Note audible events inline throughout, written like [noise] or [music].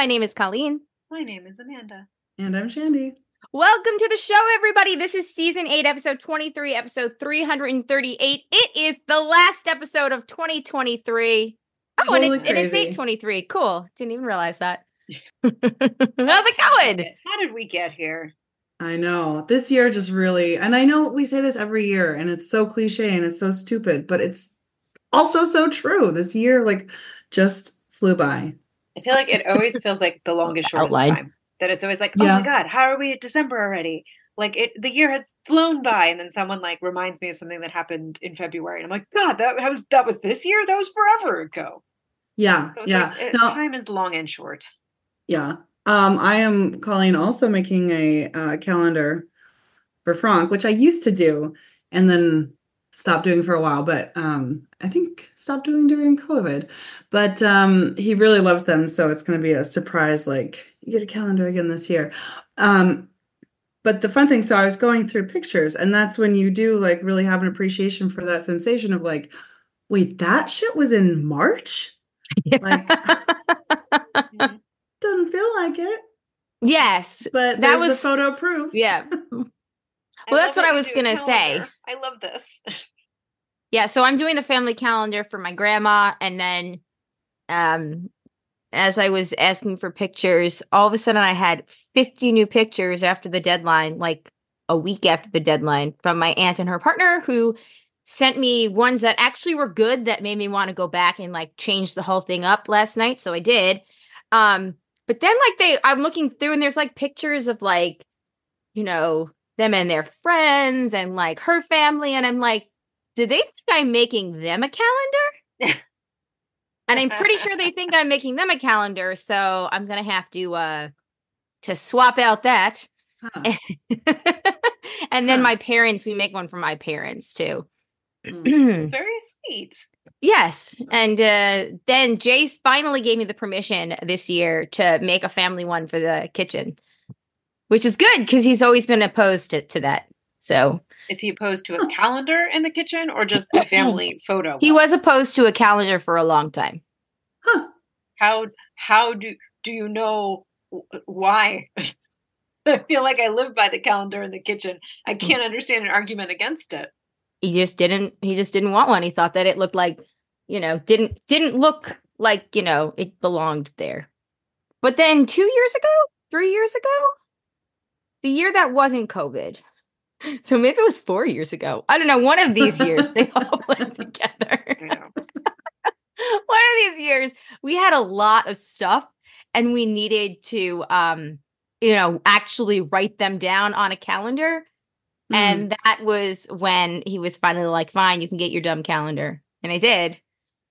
My name is Colleen. My name is Amanda. And I'm Shandy. Welcome to the show, everybody. This is season eight, episode 23, episode 338. It is the last episode of 2023. Oh, and it's, and it's 823. Cool. Didn't even realize that. [laughs] How's it going? How did we get here? I know. This year just really, and I know we say this every year and it's so cliche and it's so stupid, but it's also so true. This year, like, just flew by. I feel like it always [laughs] feels like the longest, shortest Outline. time. That it's always like, oh my God, how are we at December already? Like it, the year has flown by, and then someone like reminds me of something that happened in February, and I'm like, God, that was that was this year. That was forever ago. Yeah, so yeah. Like, now, time is long and short. Yeah, um, I am calling also making a uh, calendar for Franck, which I used to do, and then stopped doing for a while, but um, I think stopped doing during COVID. But um, he really loves them, so it's going to be a surprise. Like you get a calendar again this year. Um, but the fun thing, so I was going through pictures, and that's when you do like really have an appreciation for that sensation of like, wait, that shit was in March. [laughs] Like, [laughs] doesn't feel like it. Yes, but that was the photo proof. Yeah. [laughs] well, that's what I was going to say. I love this. [laughs] yeah, so I'm doing the family calendar for my grandma and then um as I was asking for pictures, all of a sudden I had 50 new pictures after the deadline, like a week after the deadline from my aunt and her partner who sent me ones that actually were good that made me want to go back and like change the whole thing up last night, so I did. Um but then like they I'm looking through and there's like pictures of like you know them and their friends and like her family. And I'm like, do they think I'm making them a calendar? and I'm pretty sure they think I'm making them a calendar. So I'm gonna have to uh to swap out that. Huh. [laughs] and then huh. my parents, we make one for my parents too. [clears throat] It's very sweet. Yes. And uh, then Jace finally gave me the permission this year to make a family one for the kitchen which is good because he's always been opposed to, to that. So is he opposed to a calendar in the kitchen or just a [laughs] family photo? He was opposed to a calendar for a long time. Huh. How how do do you know why? [laughs] I feel like I live by the calendar in the kitchen. I mm. can't understand an argument against it. He just didn't he just didn't want one. He thought that it looked like, you know, didn't didn't look like, you know, it belonged there. But then 2 years ago, 3 years ago, the year that wasn't COVID. [laughs] So maybe it was four years ago. I don't know. One of these years they [laughs] all went together. [laughs] one of these years we had a lot of stuff and we needed to um you know actually write them down on a calendar. Mm. And that was when he was finally like, fine, you can get your dumb calendar. And I did.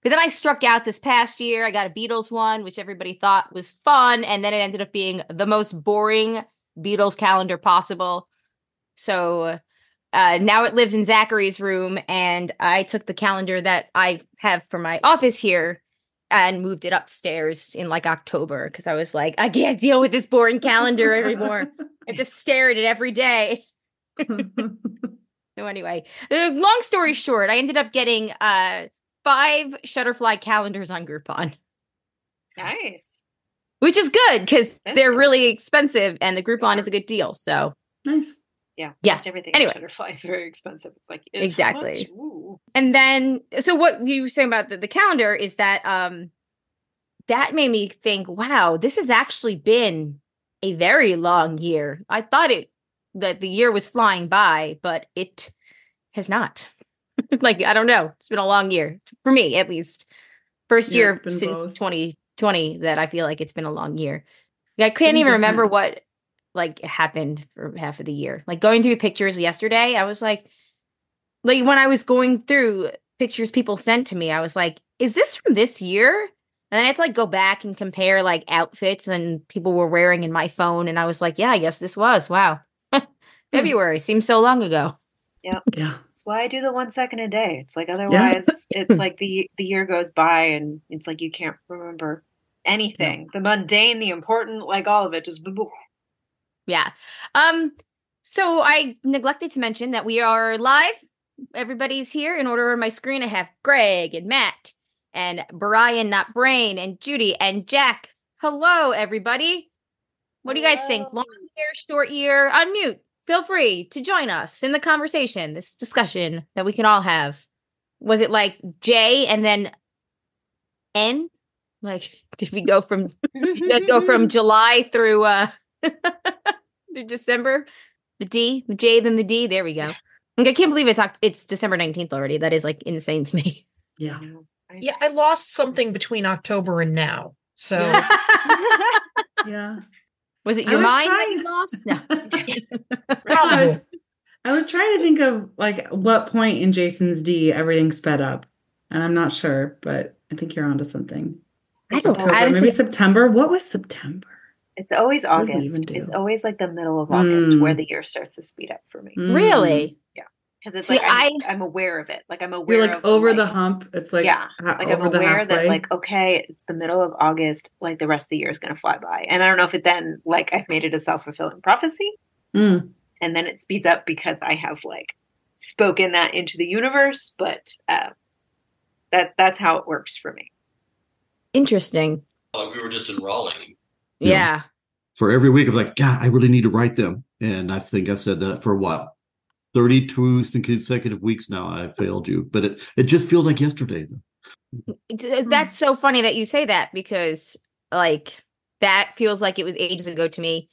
But then I struck out this past year. I got a Beatles one, which everybody thought was fun. And then it ended up being the most boring Beatles calendar possible. So uh, now it lives in Zachary's room, and I took the calendar that I have for my office here and moved it upstairs in like October because I was like, I can't deal with this boring calendar anymore. I just stare at it every day. [laughs] so anyway, uh, long story short, I ended up getting uh five Shutterfly calendars on Groupon. Nice which is good because they're really expensive and the Groupon is a good deal. So nice. Yeah. Yeah. Everything anyway. Shutterfly [laughs] is very expensive. It's like exactly. And then, so what you were saying about the, the calendar is that um that made me think, wow, this has actually been a very long year. I thought it that the year was flying by, but it has not. [laughs] like I don't know. It's been a long year for me, at least. First yeah, year since both. 20 20 that I feel like it's been a long year. I can't even remember what like happened for half of the year. Like going through pictures yesterday, I was like, like when I was going through pictures people sent to me, I was like, is this from this year? And then I had to like go back and compare like outfits and people were wearing in my phone. And I was like, yeah, I guess this was. Wow. [laughs] Hmm. February seems so long ago. Yeah. Yeah. That's why I do the one second a day. It's like otherwise yeah. it's [clears throat] like the the year goes by and it's like you can't remember anything. The mundane, the important, like all of it just Yeah. Um so I neglected to mention that we are live. Everybody's here. In order on my screen, I have Greg and Matt and Brian, not Brain, and Judy and Jack. Hello, everybody. What do you guys think? Long year, short year? Unmute. Feel free to join us in the conversation, this discussion that we can all have. Was it like J and then N? Like, [laughs] did we go from you guys go from [laughs] July through uh [laughs] through December? The D, the J, then the D. There we go. I can't believe it's it's December 19th already. That is like insane to me. Yeah. Yeah, I lost something between October and now. So yeah. Was it your mind trying... that you lost? No. I was I was trying to think of like what point in Jason's D everything sped up. And I'm not sure, but I think you're onto something. I don't October, know. Maybe September. What was September? It's always August. It's always like the middle of August mm. where the year starts to speed up for me. Really? Yeah. Because it's See, like I'm, I, am aware of it. Like I'm aware. You're like over like, the hump. It's like yeah. Like I'm aware that like okay, it's the middle of August. Like the rest of the year is going to fly by, and I don't know if it then like I've made it a self fulfilling prophecy, mm. and then it speeds up because I have like spoken that into the universe. But uh, that that's how it works for me. Interesting. Like we were just enrolling. Yeah. Know, for every week, I was like, God, I really need to write them. And I think I've said that for a while. 32 consecutive weeks now I failed you, but it, it just feels like yesterday. Uh, that's so funny that you say that because like that feels like it was ages ago to me.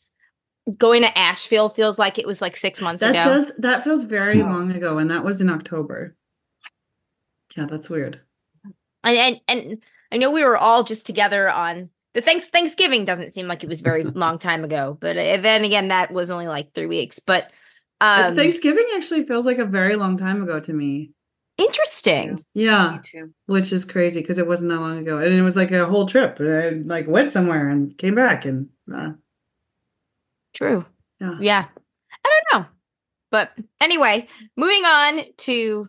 Going to Asheville feels like it was like six months ago. that ago. does that feels very yeah. long ago, and that was in October. Yeah, that's weird. And, and and I know we were all just together on the thanks Thanksgiving doesn't seem like it was very [laughs] long time ago, but uh, then again, that was only like three weeks. But um, Thanksgiving actually feels like a very long time ago to me. Interesting. Yeah. Which is crazy because it wasn't that long ago. And it was like a whole trip. I like went somewhere and came back and uh, True. Yeah. Yeah. I don't know. But anyway, moving on to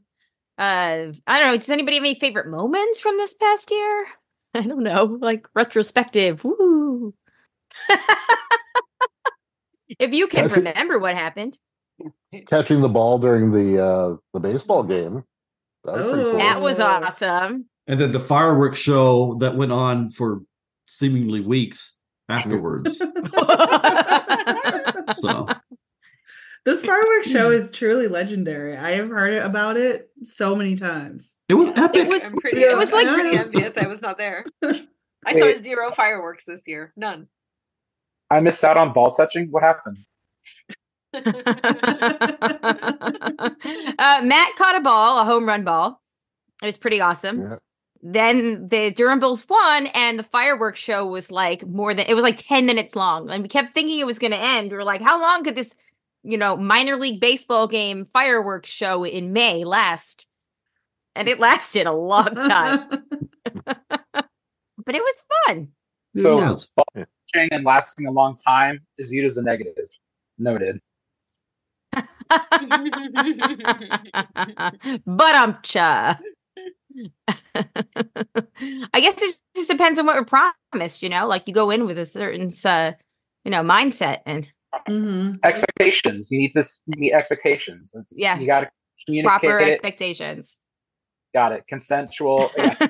uh I don't know, does anybody have any favorite moments from this past year? [laughs] I don't know, like retrospective. Woo. [laughs] if you can remember what happened catching the ball during the uh, the baseball game. That was, cool. that was awesome. And then the fireworks show that went on for seemingly weeks [laughs] afterwards. so this fireworks show is truly legendary. I have heard about it so many times. It was epic. It was, pretty, it was like pretty envious. I was not there. [laughs] I saw zero fireworks this year. None. I missed out on ball touching. What happened? [laughs] uh, Matt caught a ball, a home run ball. It was pretty awesome. Yeah. Then the Durham Bulls won, and the fireworks show was like more than it was like 10 minutes long. And we kept thinking it was going to end. We were like, how long could this, you know, minor league baseball game fireworks show in May last? And it lasted a long time. [laughs] but it was fun. So, fun and lasting a long time is viewed as a negative. Noted [laughs] but um cha. [laughs] I guess it just depends on what we're promised, you know. Like you go in with a certain, uh, you know, mindset and mm-hmm. expectations. You need to meet expectations. It's, yeah, you got to communicate proper it. expectations. Got it. Consensual. Yes. [laughs] there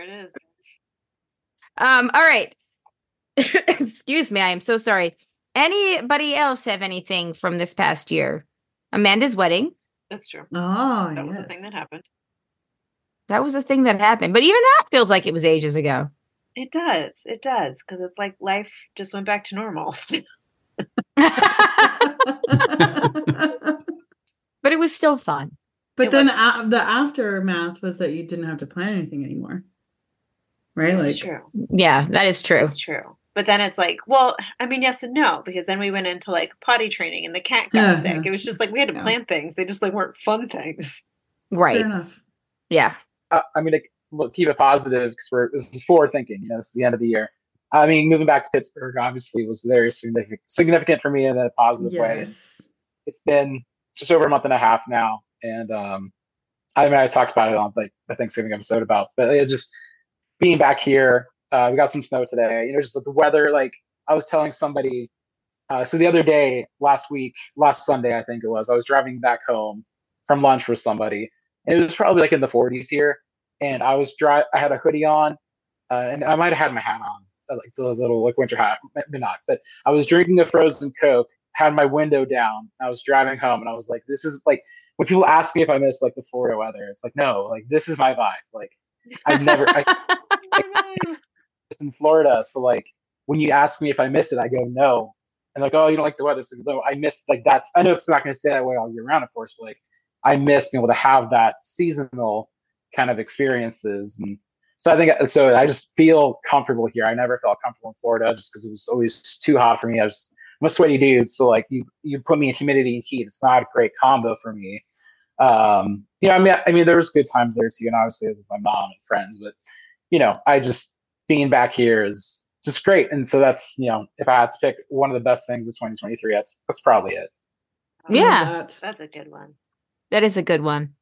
it is. Um. All right. [coughs] Excuse me. I am so sorry. Anybody else have anything from this past year? Amanda's wedding. That's true. Oh, that yes. was a thing that happened. That was a thing that happened. But even that feels like it was ages ago. It does. It does. Because it's like life just went back to normal. [laughs] [laughs] but it was still fun. But it then a- the aftermath was that you didn't have to plan anything anymore. Right? That's like true. Yeah, that is true. That's true. But then it's like, well, I mean, yes and no, because then we went into like potty training and the cat [laughs] got yeah, sick. Yeah. It was just like we had to yeah. plan things. They just like weren't fun things. Right. Enough. Yeah. Uh, I mean, to keep it positive because we're this is forward thinking. You know, it's the end of the year. I mean, moving back to Pittsburgh obviously was very significant, significant for me in a positive yes. way. It's been just over a month and a half now, and um, I mean, I talked about it on like the Thanksgiving episode about, but it's just being back here uh, we got some snow today. You know, just the weather. Like I was telling somebody, uh, so the other day, last week, last Sunday, I think it was, I was driving back home from lunch with somebody, and it was probably like in the 40s here. And I was dry. I had a hoodie on, uh, and I might have had my hat on, uh, like the little like winter hat, maybe not. But I was drinking a frozen Coke, had my window down. I was driving home, and I was like, "This is like." When people ask me if I miss like the Florida weather, it's like, no, like this is my vibe. Like I've never I, [laughs] I, in Florida, so like when you ask me if I miss it, I go no, and like, oh, you don't like the weather, so no, I missed like that's. I know it's not going to stay that way all year round, of course, but like I miss being able to have that seasonal kind of experiences and so I think so. I just feel comfortable here. I never felt comfortable in Florida just because it was always too hot for me. I was I'm a sweaty dude, so like you you put me in humidity and heat, it's not a great combo for me. Um, you know, I mean, I mean, there was good times there too, and obviously with my mom and friends. But you know, I just being back here is just great, and so that's you know, if I had to pick one of the best things of 2023, that's that's probably it. Yeah, that. that's a good one. That is a good one.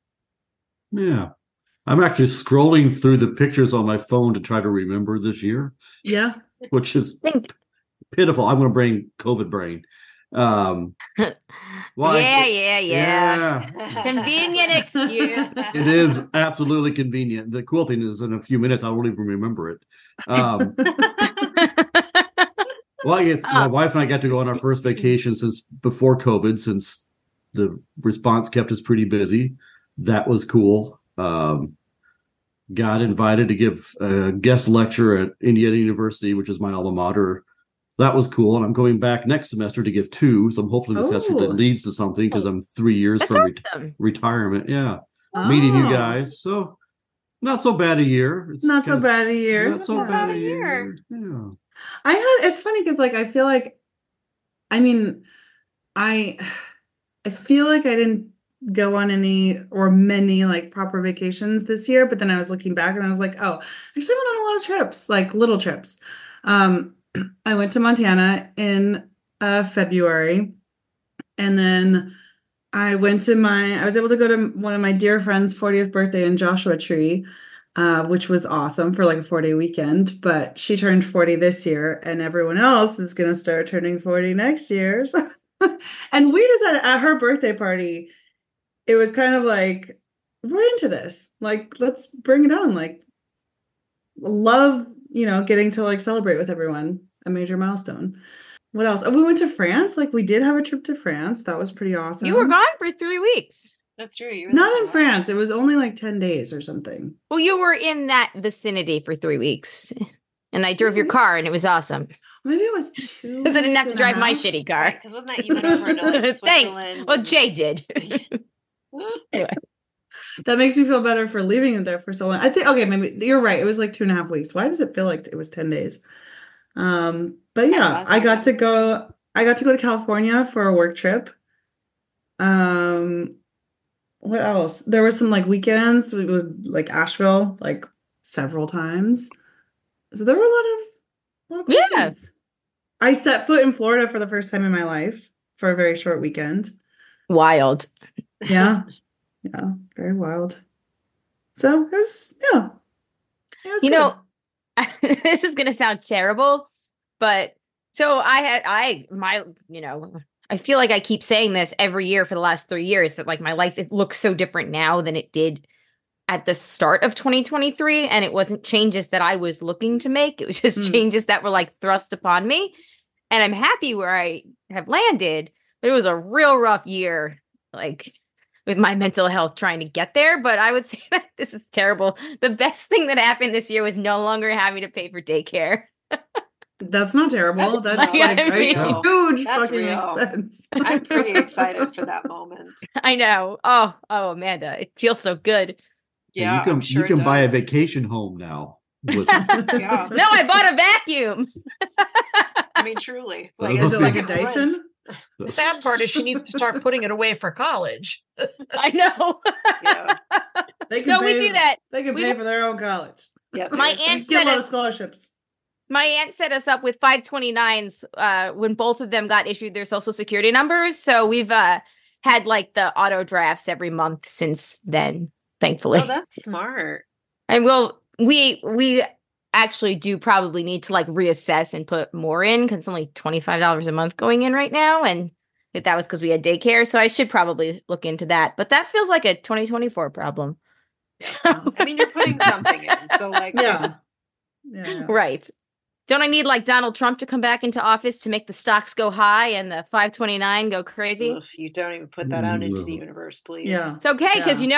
Yeah. I'm actually scrolling through the pictures on my phone to try to remember this year. Yeah. Which is pitiful. I'm going to bring COVID brain. Um, [laughs] well, yeah, yeah, yeah, yeah. Convenient excuse. [laughs] It is absolutely convenient. The cool thing is, in a few minutes, I won't even remember it. Um, [laughs] well, it's my oh. wife and I got to go on our first vacation since before COVID, since the response kept us pretty busy. That was cool. Um, got invited to give a guest lecture at Indiana University, which is my alma mater. That was cool, and I'm going back next semester to give two. So I'm hopefully this oh. actually leads to something because I'm three years That's from awesome. retirement. Yeah, oh. meeting you guys. So not so bad a year. It's not so bad a year. Not so bad, a year. year. Yeah. I had. It's funny because like I feel like, I mean, I, I feel like I didn't go on any or many like proper vacations this year but then i was looking back and i was like oh i actually went on a lot of trips like little trips. Um [clears throat] i went to montana in uh february and then i went to my i was able to go to one of my dear friends 40th birthday in joshua tree uh, which was awesome for like a four day weekend but she turned 40 this year and everyone else is going to start turning 40 next year so [laughs] and we decided at her birthday party it was kind of like we're into this. Like let's bring it on. Like love you know getting to like celebrate with everyone a major milestone. What else? Oh, we went to france. Like we did have a trip to france. That was pretty awesome. You were gone for three weeks. That's true. Not in france. It was only like 10 days or something. Well you were in that vicinity for three weeks. And i drove your car and it was awesome. Maybe it was two. Because I didn't have to drive my shitty car. Because wasn't that you went over to like Thanks. Well, Jay did. [laughs] [laughs] anyway. That makes me feel better for leaving it there for so long. I think okay, maybe you're right. It was like two and a half weeks. Why does it feel like it was 10 days? Um, but yeah, I got to go I got to go to California for a work trip. Um what else? There were some like weekends. It was like Asheville, like several times. So there were a lot of, a lot of. Things. I set foot in Florida for the first time in my life for a very short weekend. Wild. Yeah. [laughs] yeah. Very wild. So it was, yeah. It was you good. know, [laughs] this is going to sound terrible, but so I had, I, my, you know, I feel like I keep saying this every year for the last three years that like my life is, looks so different now than it did at the start of 2023. And it wasn't changes that I was looking to make, it was just mm. changes that were like thrust upon me. And I'm happy where I have landed, but it was a real rough year. Like, with my mental health trying to get there. But I would [laughs] say that this is terrible. The best thing that happened this year was no longer having to pay for daycare. That's not terrible. That's, That's like [laughs] I mean, a huge That's fucking real. expense. [laughs] I'm pretty excited for that moment. I know. Oh, oh, Amanda, it feels so good. Yeah, you can sure you can buy a vacation home now. With- yeah. No, I bought a vacuum. I mean, truly, like, is it like a Dyson? The sad part is she needs to start putting it away for college. [laughs] I know. yeah. They can no, pay, we do that. They can we pay for their own college. Yes. My aunt get a lot of scholarships. My aunt set us up with 529s uh, when both of them got issued their social security numbers. So we've uh, had like the auto drafts every month since then, thankfully. Oh, that's smart. And we'll we we actually do probably need to like reassess and put more in because it's only $25 a month going in right now. And that was because we had daycare. So I should probably look into that. But that feels like a 2024 problem. Oh, I mean, you're putting something in. So, like, yeah. Yeah. Right. Don't I need like Donald Trump to come back into office to make the stocks go high and the 529 go crazy? Ugh, you don't even put that out into the mm. universe, please. Yeah. It's okay because Yeah. you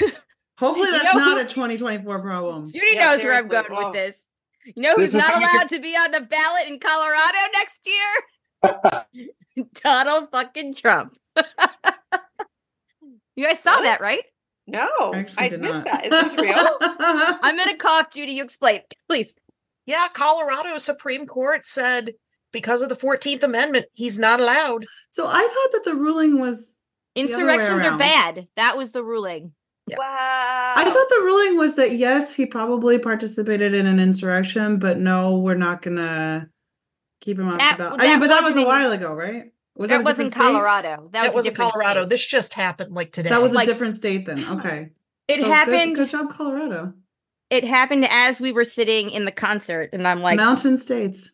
know [laughs] Hopefully You that's know not who- a 2024 problem. Judy Yeah, knows where I'm going Oh. with this. You know who's not allowed to be on the ballot in Colorado next year? [laughs] [laughs] Donald fucking Trump. [laughs] you guys saw What? that, right? No, I I missed not. that. Is this real? I'm gonna cough, Judy. You explain, please. Yeah, Colorado Supreme Court said because of the 14th Amendment, he's not allowed. so I thought that the ruling was other way Insurrections are bad. That was the ruling. Yeah. Wow. I thought the ruling was that yes, he probably participated in an insurrection, but no, we're not gonna keep him off That- the ballot. that I mean, but that was wasn't a in- while ago, right? Was that a was in different state? Colorado. That, That, was a was in Colorado. state. This just happened like today. That was Like- a different state then. Uh-huh. Okay. It So happened. Good, job, Colorado. It happened as we were sitting in the concert, and I'm like, Mountain states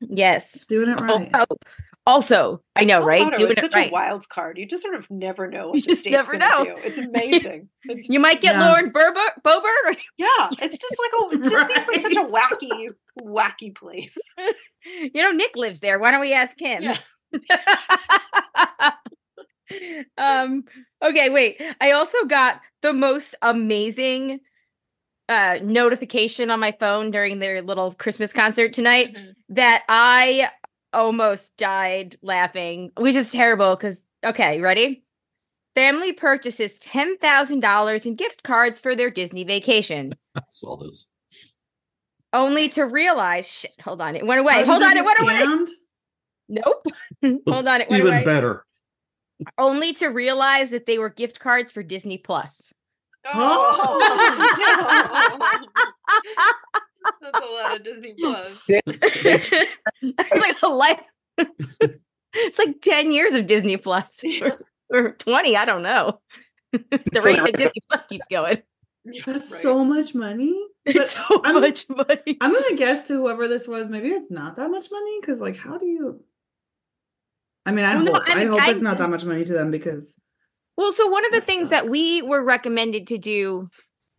yes. doing it Oh, right. oh. Also, I know, right? Colorado Doing is it such right. a wild card. You just sort of never know what You the just state's never know. do. It's [laughs] amazing. It's You just- might get Yeah. Lauren Berber, Boebert. yeah. [laughs] It's just like oh, it just seems like such a [laughs] wacky, wacky place. you know, Nick lives there. Why don't we ask him? Yeah. um. Okay. Wait. I also got the most amazing uh notification on my phone during their little Christmas concert tonight that I almost died laughing, which is terrible because, okay, ready? Family purchases $10,000 in gift cards for their Disney vacation, [laughs] I saw this. only to realize, shit, hold on, it went away. How hold on, it went get away. Nope. [laughs] hold on, it went Even away. better. Only to realize that they were gift cards for Disney Plus. Oh, [laughs] [laughs] That's a lot of Disney [laughs] Plus. [laughs] it's like a life. it's like 10 years of Disney Plus or, or 20, I don't know. the rate that Disney Plus keeps going. That's Right. so much money. But It's so I'm- much money. I'm gonna guess to whoever this was, maybe it's not that much money. Because like, how do you? I mean, I Well, no, hope I I, hope I- it's not that much money to them because Well, so one of the That things that we were recommended to do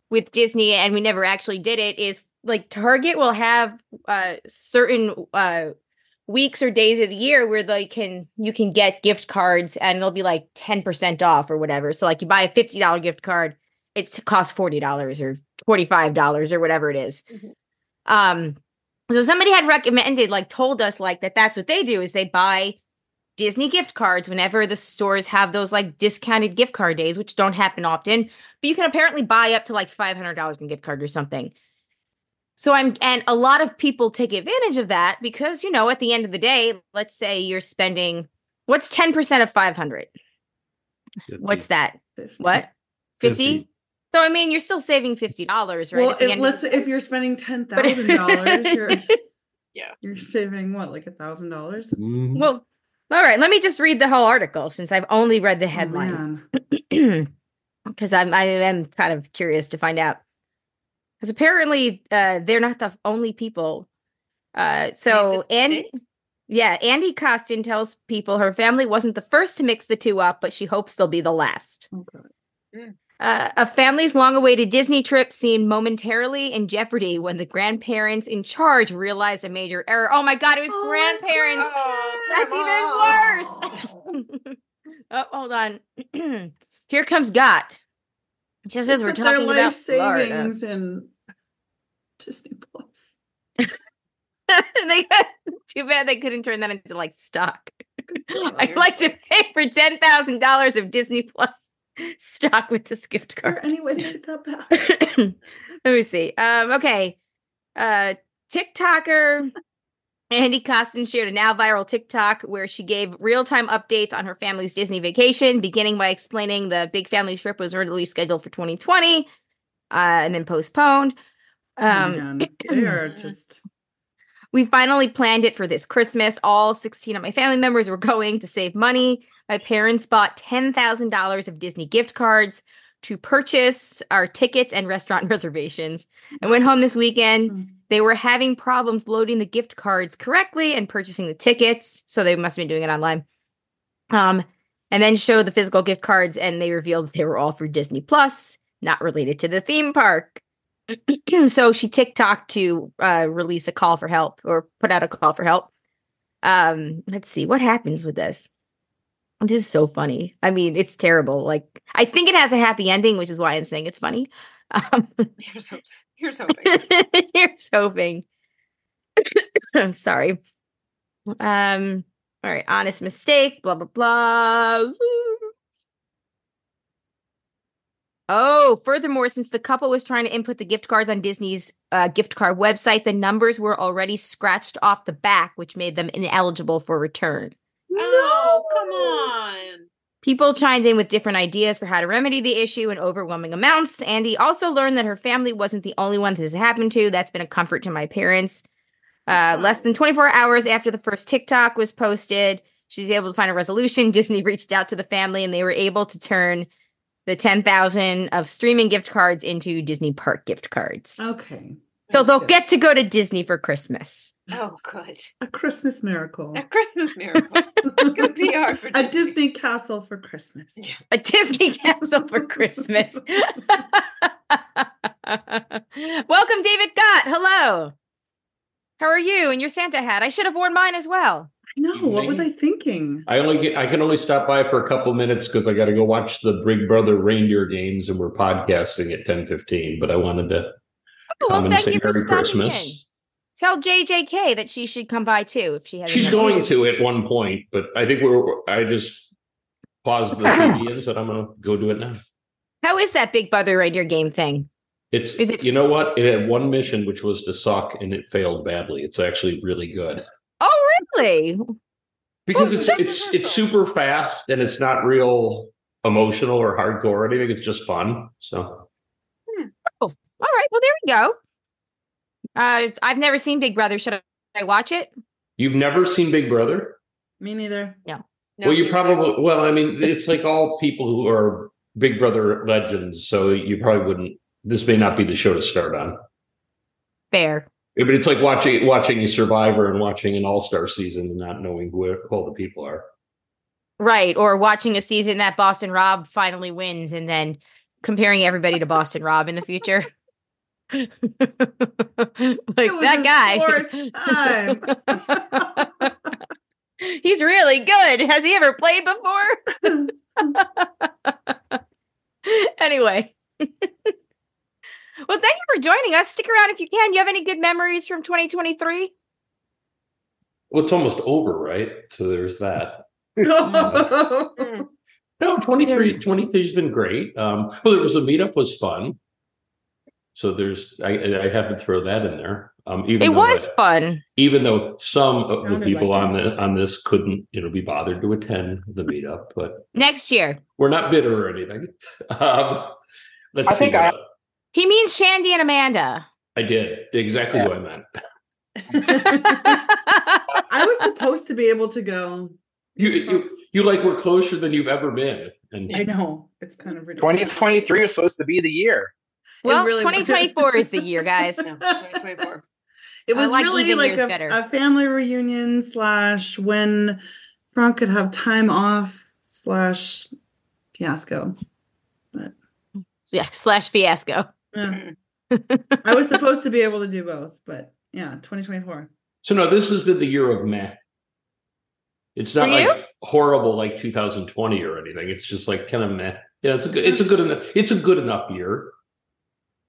with Disney and we never actually did it is like Target will have uh certain uh weeks or days of the year where they can you can get gift cards and they'll be like 10% off or whatever. So like you buy a $50 gift card, it costs $40 or $45 or whatever it is. Mhm. Um so somebody had recommended like told us like that that's what they do is they buy Disney gift cards whenever the stores have those like discounted gift card days, which don't happen often. But you can apparently buy up to like five hundred dollars in gift card or something. So I'm and a lot of people take advantage of that because you know at the end of the day, let's say you're spending what's ten percent of five hundred. What's that? 50. What fifty? So I mean, you're still saving fifty dollars, right? Well, if, let's say if you're spending ten thousand dollars, [laughs] you're [laughs] Yeah. you're saving what like a thousand dollars. Mhm. well, all right. Let me just read the whole article since I've only read the Oh, headline. man. [clears throat] because I'm I am kind of curious to find out. Because apparently uh, they're not the only people. Uh, so this Andy, yeah, Andy Costin tells people her family wasn't the first to mix the two up, but she hopes they'll be the last. Oh, God. Uh, a family's long-awaited Disney trip seemed momentarily in jeopardy when the grandparents in charge realized a major error. Oh my God! It was Oh, it's grandparents. Oh, That's come even worse. [laughs] oh, hold on. [clears throat] Here comes Gott. Just as we're talking life about Florida. savings in Disney Plus. [laughs] they got, too bad they couldn't turn that into like stock. [laughs] I'd like to pay for ten thousand dollars of Disney Plus stock with this gift card. any way get that back. [laughs] Let me see. Um, okay. Uh TikToker Andy Costin shared a now viral TikTok where she gave real-time updates on her family's Disney vacation, beginning by explaining the big family trip was originally scheduled for 2020 uh, and then postponed. Um, man. they are [clears throat] just we finally planned it for this Christmas. All 16 of my family members were going to save money. My parents bought $10,000 of Disney gift cards to purchase our tickets and restaurant [laughs] reservations. I went home this weekend. They were having problems loading the gift cards correctly and purchasing the tickets, so they must have been doing it online. Um, and then showed the physical gift cards, and they revealed that they were all for Disney Plus, not related to the theme park. [clears throat] so she TikTok to uh, release a call for help or put out a call for help. Um, let's see what happens with this. This is so funny. I mean, it's terrible. Like, I think it has a happy ending, which is why I'm saying it's funny. [laughs] Um, here's, here's [laughs] hoping. here's hoping. I'm [coughs] sorry. Um, all right, honest mistake, blah blah blah. Oh, furthermore, since the couple was trying to input the gift cards on Disney's uh, gift card website, the numbers were already scratched off the back, which made them ineligible for return. Oh, come on. People chimed in with different ideas for how to remedy the issue in overwhelming amounts. Andy also learned that her family wasn't the only one this happened to. That's been a comfort to my parents. Uh, less than 24 hours after the first TikTok was posted, she's able to find a resolution. [laughs] Disney reached out to the family and they were able to turn the 10,000 of streaming gift cards into Disney park gift cards. Okay. So they'll good. get to go to Disney for Christmas. Oh, good. A Christmas miracle. A Christmas miracle. good PR [laughs] for Disney. A Disney castle for Christmas. Yeah. A Disney [laughs] castle for Christmas. [laughs] Welcome, David Gott. Hello. How are you and your Santa hat? I should have worn mine as well. No, what was I thinking? I only get I can only stop by for a couple minutes because I got to go watch the Big Brother reindeer games and we're podcasting at ten fifteen. But I wanted to well, come and say Merry Christmas. In. Tell JJK that she should come by too if she has. She's going to at one point, but I think we're. I just paused the TV and said I'm going to go do it now. How is that Big Brother reindeer game thing? It's is it, you know what? It had one mission which was to suck and it failed badly. It's actually really good. Oh, really? Because oh, well, it's it's it's super fast and it's not real emotional or hardcore or anything. It's just fun. So. All right. Well, there we go. Uh, I've never seen Big Brother. Should I watch it? You've never seen Big Brother? Me neither. No. no well, you probably. Well, I mean, it's like all people who are Big Brother legends, so you probably wouldn't. This may not be the show to start on. Fair. But it's like watching watching a Survivor and watching an All Star season and not knowing who all the people are. Right, or watching a season that Boston Rob finally wins and then comparing everybody to Boston Rob in the future. [laughs] like that guy. [laughs] He's really good. Has he ever played before? [laughs] anyway. Well, thank you for joining us. Stick around if you can. You have any good memories from 2023? Well, it's almost over, right? So there's that. no, 23, 23 has been great. Um, well, there was a meetup was fun. So there's, I, I have to throw that in there. Um, even it was I, fun. Even though some of the people like on the on this couldn't, you know, be bothered to attend the meetup, but next year we're not bitter or anything. [laughs] Um, let's I think I, he means Shandy and Amanda. I did exactly yeah. what I meant. [laughs] I was supposed to be able to go. You, you, you like we're closer than you've ever been. And I know it's kind of ridiculous. 2023 is supposed to be the year. Well, really [laughs] 2024 is the year, guys. 2024. It was like really like a, a, family reunion slash when Frank could have time off slash fiasco. But yeah, slash fiasco. Yeah. Mm-hmm. I was supposed to be able to do both, but yeah, 2024. So no, this has been the year of meh. It's not like horrible like 2020 or anything. It's just like kind of meh. Yeah, it's a good it's a good enough it's a good enough year.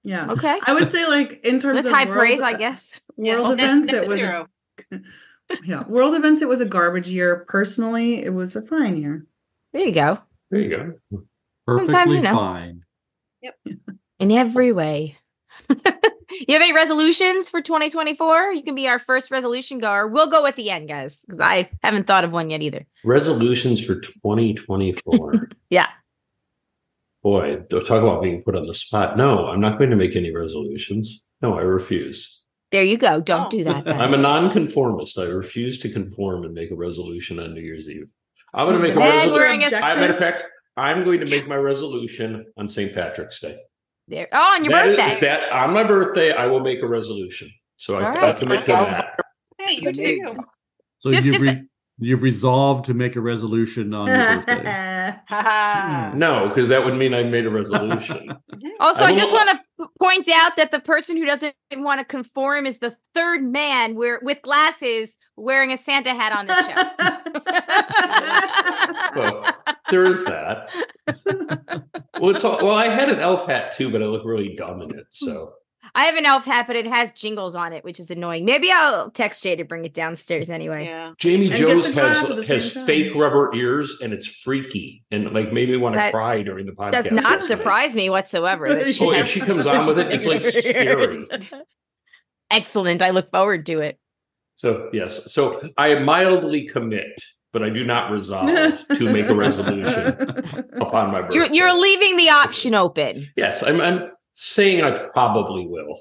Yeah. Okay. I would say like in terms That's of high world, praise, I guess. World [laughs] yeah, events, it was a, [laughs] yeah. World events, it was a garbage year. Personally, it was a fine year. There you go. There you go. Perfectly you know. fine. Yep in every way. [laughs] you have any resolutions for 2024? You can be our first resolution goer. We'll go at the end, guys, because I haven't thought of one yet either. Resolutions for 2024. yeah. Boy, talk about being put on the spot. No, I'm not going to make any resolutions. No, I refuse. There you go. Don't oh. do that. Then. I'm a nonconformist. I refuse to conform and make a resolution on New Year's Eve. I'm going to make a resolution. Matter of fact, I'm going to make my resolution on St. Patrick's Day. There. Oh, on your that birthday. Is, that on my birthday, I will make a resolution. So I, right. I commit to that. Hey, good to you. So just, you've, just, re- you've resolved to make a resolution on your birthday. [laughs] [laughs] no, because that would mean I made a resolution. [laughs] also, I, I just want to point out that the person who doesn't want to conform is the third man where, with glasses wearing a Santa hat on this show. well, there is that. well, it's all, well, I had an elf hat too, but I look really dumb in it. So I have an elf hat, but it has jingles on it, which is annoying. Maybe I'll text Jay to bring it downstairs anyway. Yeah. Jamie Jo's has has fake rubber ears, and it's freaky, and like made me want to cry during the podcast. Does not surprise me whatsoever. oh, if she comes on with it, it's like [laughs] scary. Excellent. I look forward to it. So yes, so I mildly commit, but I do not resolve to make a resolution [laughs] upon my birthday. You're, you're leaving the option open. Yes, I'm, I'm saying I probably will.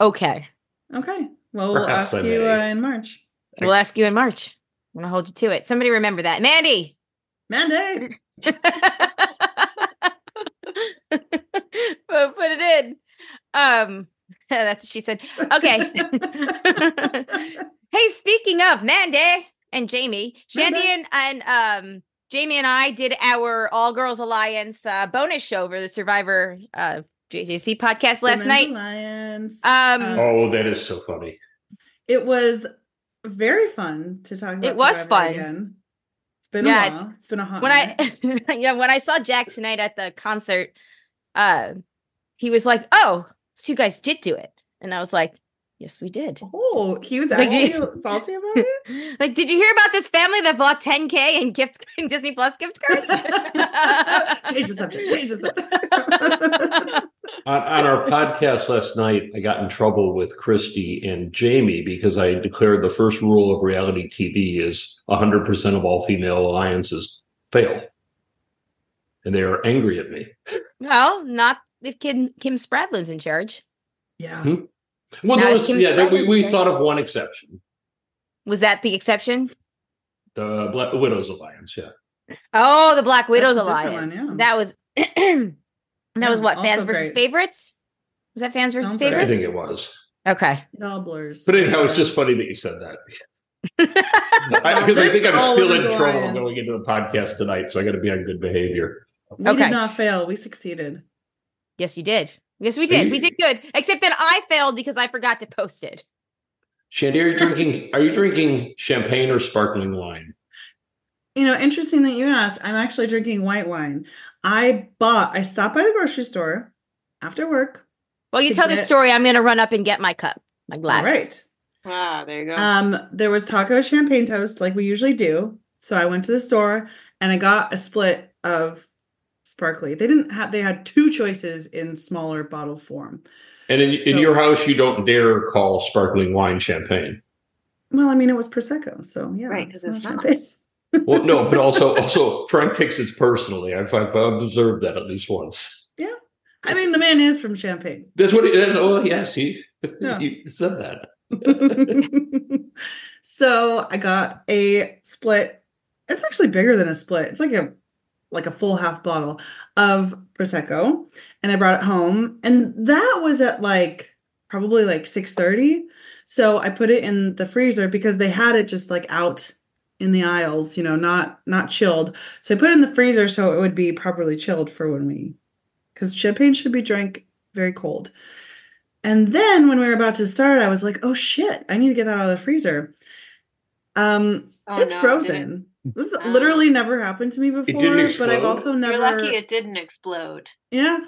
Okay. Okay. Well, we'll Perhaps ask you uh, in March. We'll ask you in March. I'm gonna hold you to it. Somebody remember that, Mandy. Mandy. [laughs] put it in. Um, [laughs] that's what she said. Okay. [laughs] hey, speaking of Mandy and Jamie, Shandy and, and um Jamie and I did our All Girls Alliance uh, bonus show for the Survivor uh, JJC podcast last night. Alliance. Um, oh, that is so funny. It was very fun to talk about. It was fun. Again. It's been yeah, a while. It's been a hot. When minute. I [laughs] yeah, when I saw Jack tonight at the concert, uh, he was like, "Oh, so you guys did do it," and I was like, Yes, we did. Oh, he was actually like, [laughs] salty about [laughs] it. like, did you hear about this family that bought 10k in gift in Disney Plus gift cards? change the subject. Change the subject. On, on, our podcast last night, I got in trouble with Christy and Jamie because I declared the first rule of reality TV is 100% of all female alliances fail, and they are angry at me. Well, not if Kim Kim Spradlin's in charge. Yeah. Hmm? Well, there was, yeah, there, we, we thought of one exception. Was that the exception? The Black Widows Alliance, yeah. Oh, the Black Widows Alliance. One, yeah. That was [clears throat] that was what fans versus great. favorites. Was that fans versus Sounds favorites? I think it was. Okay. It all blurs. But anyhow, it's just funny that you said that. [laughs] I, because I think I'm still in trouble alliance. going into the podcast tonight, so I got to be on good behavior. We okay. did not fail. We succeeded. Yes, you did. Yes, we did. You, we did good. Except that I failed because I forgot to post it. Shandy, are you drinking are you drinking champagne or sparkling wine? You know, interesting that you asked. I'm actually drinking white wine. I bought I stopped by the grocery store after work. Well, you tell get, the story. I'm gonna run up and get my cup, my glass. All right. Ah, there you go. Um, there was taco champagne toast, like we usually do. So I went to the store and I got a split of sparkly. They didn't have they had two choices in smaller bottle form. And in, in so, your house, you don't dare call sparkling wine champagne. Well, I mean, it was prosecco, so yeah, right? Because it's, it's not. Champagne. Well, no, but also also Frank takes it personally. I've, I've observed that at least once. Yeah, I mean, the man is from Champagne. That's what. He, that's oh yes, [laughs] he yeah. you said that. [laughs] so I got a split. It's actually bigger than a split. It's like a like a full half bottle of prosecco and I brought it home and that was at like probably like 6:30 so I put it in the freezer because they had it just like out in the aisles you know not not chilled. So I put it in the freezer so it would be properly chilled for when we cuz champagne should be drank very cold. And then when we were about to start I was like oh shit I need to get that out of the freezer. Um oh, it's no, frozen. This um, literally never happened to me before, but I've also never. You're lucky it didn't explode. Yeah,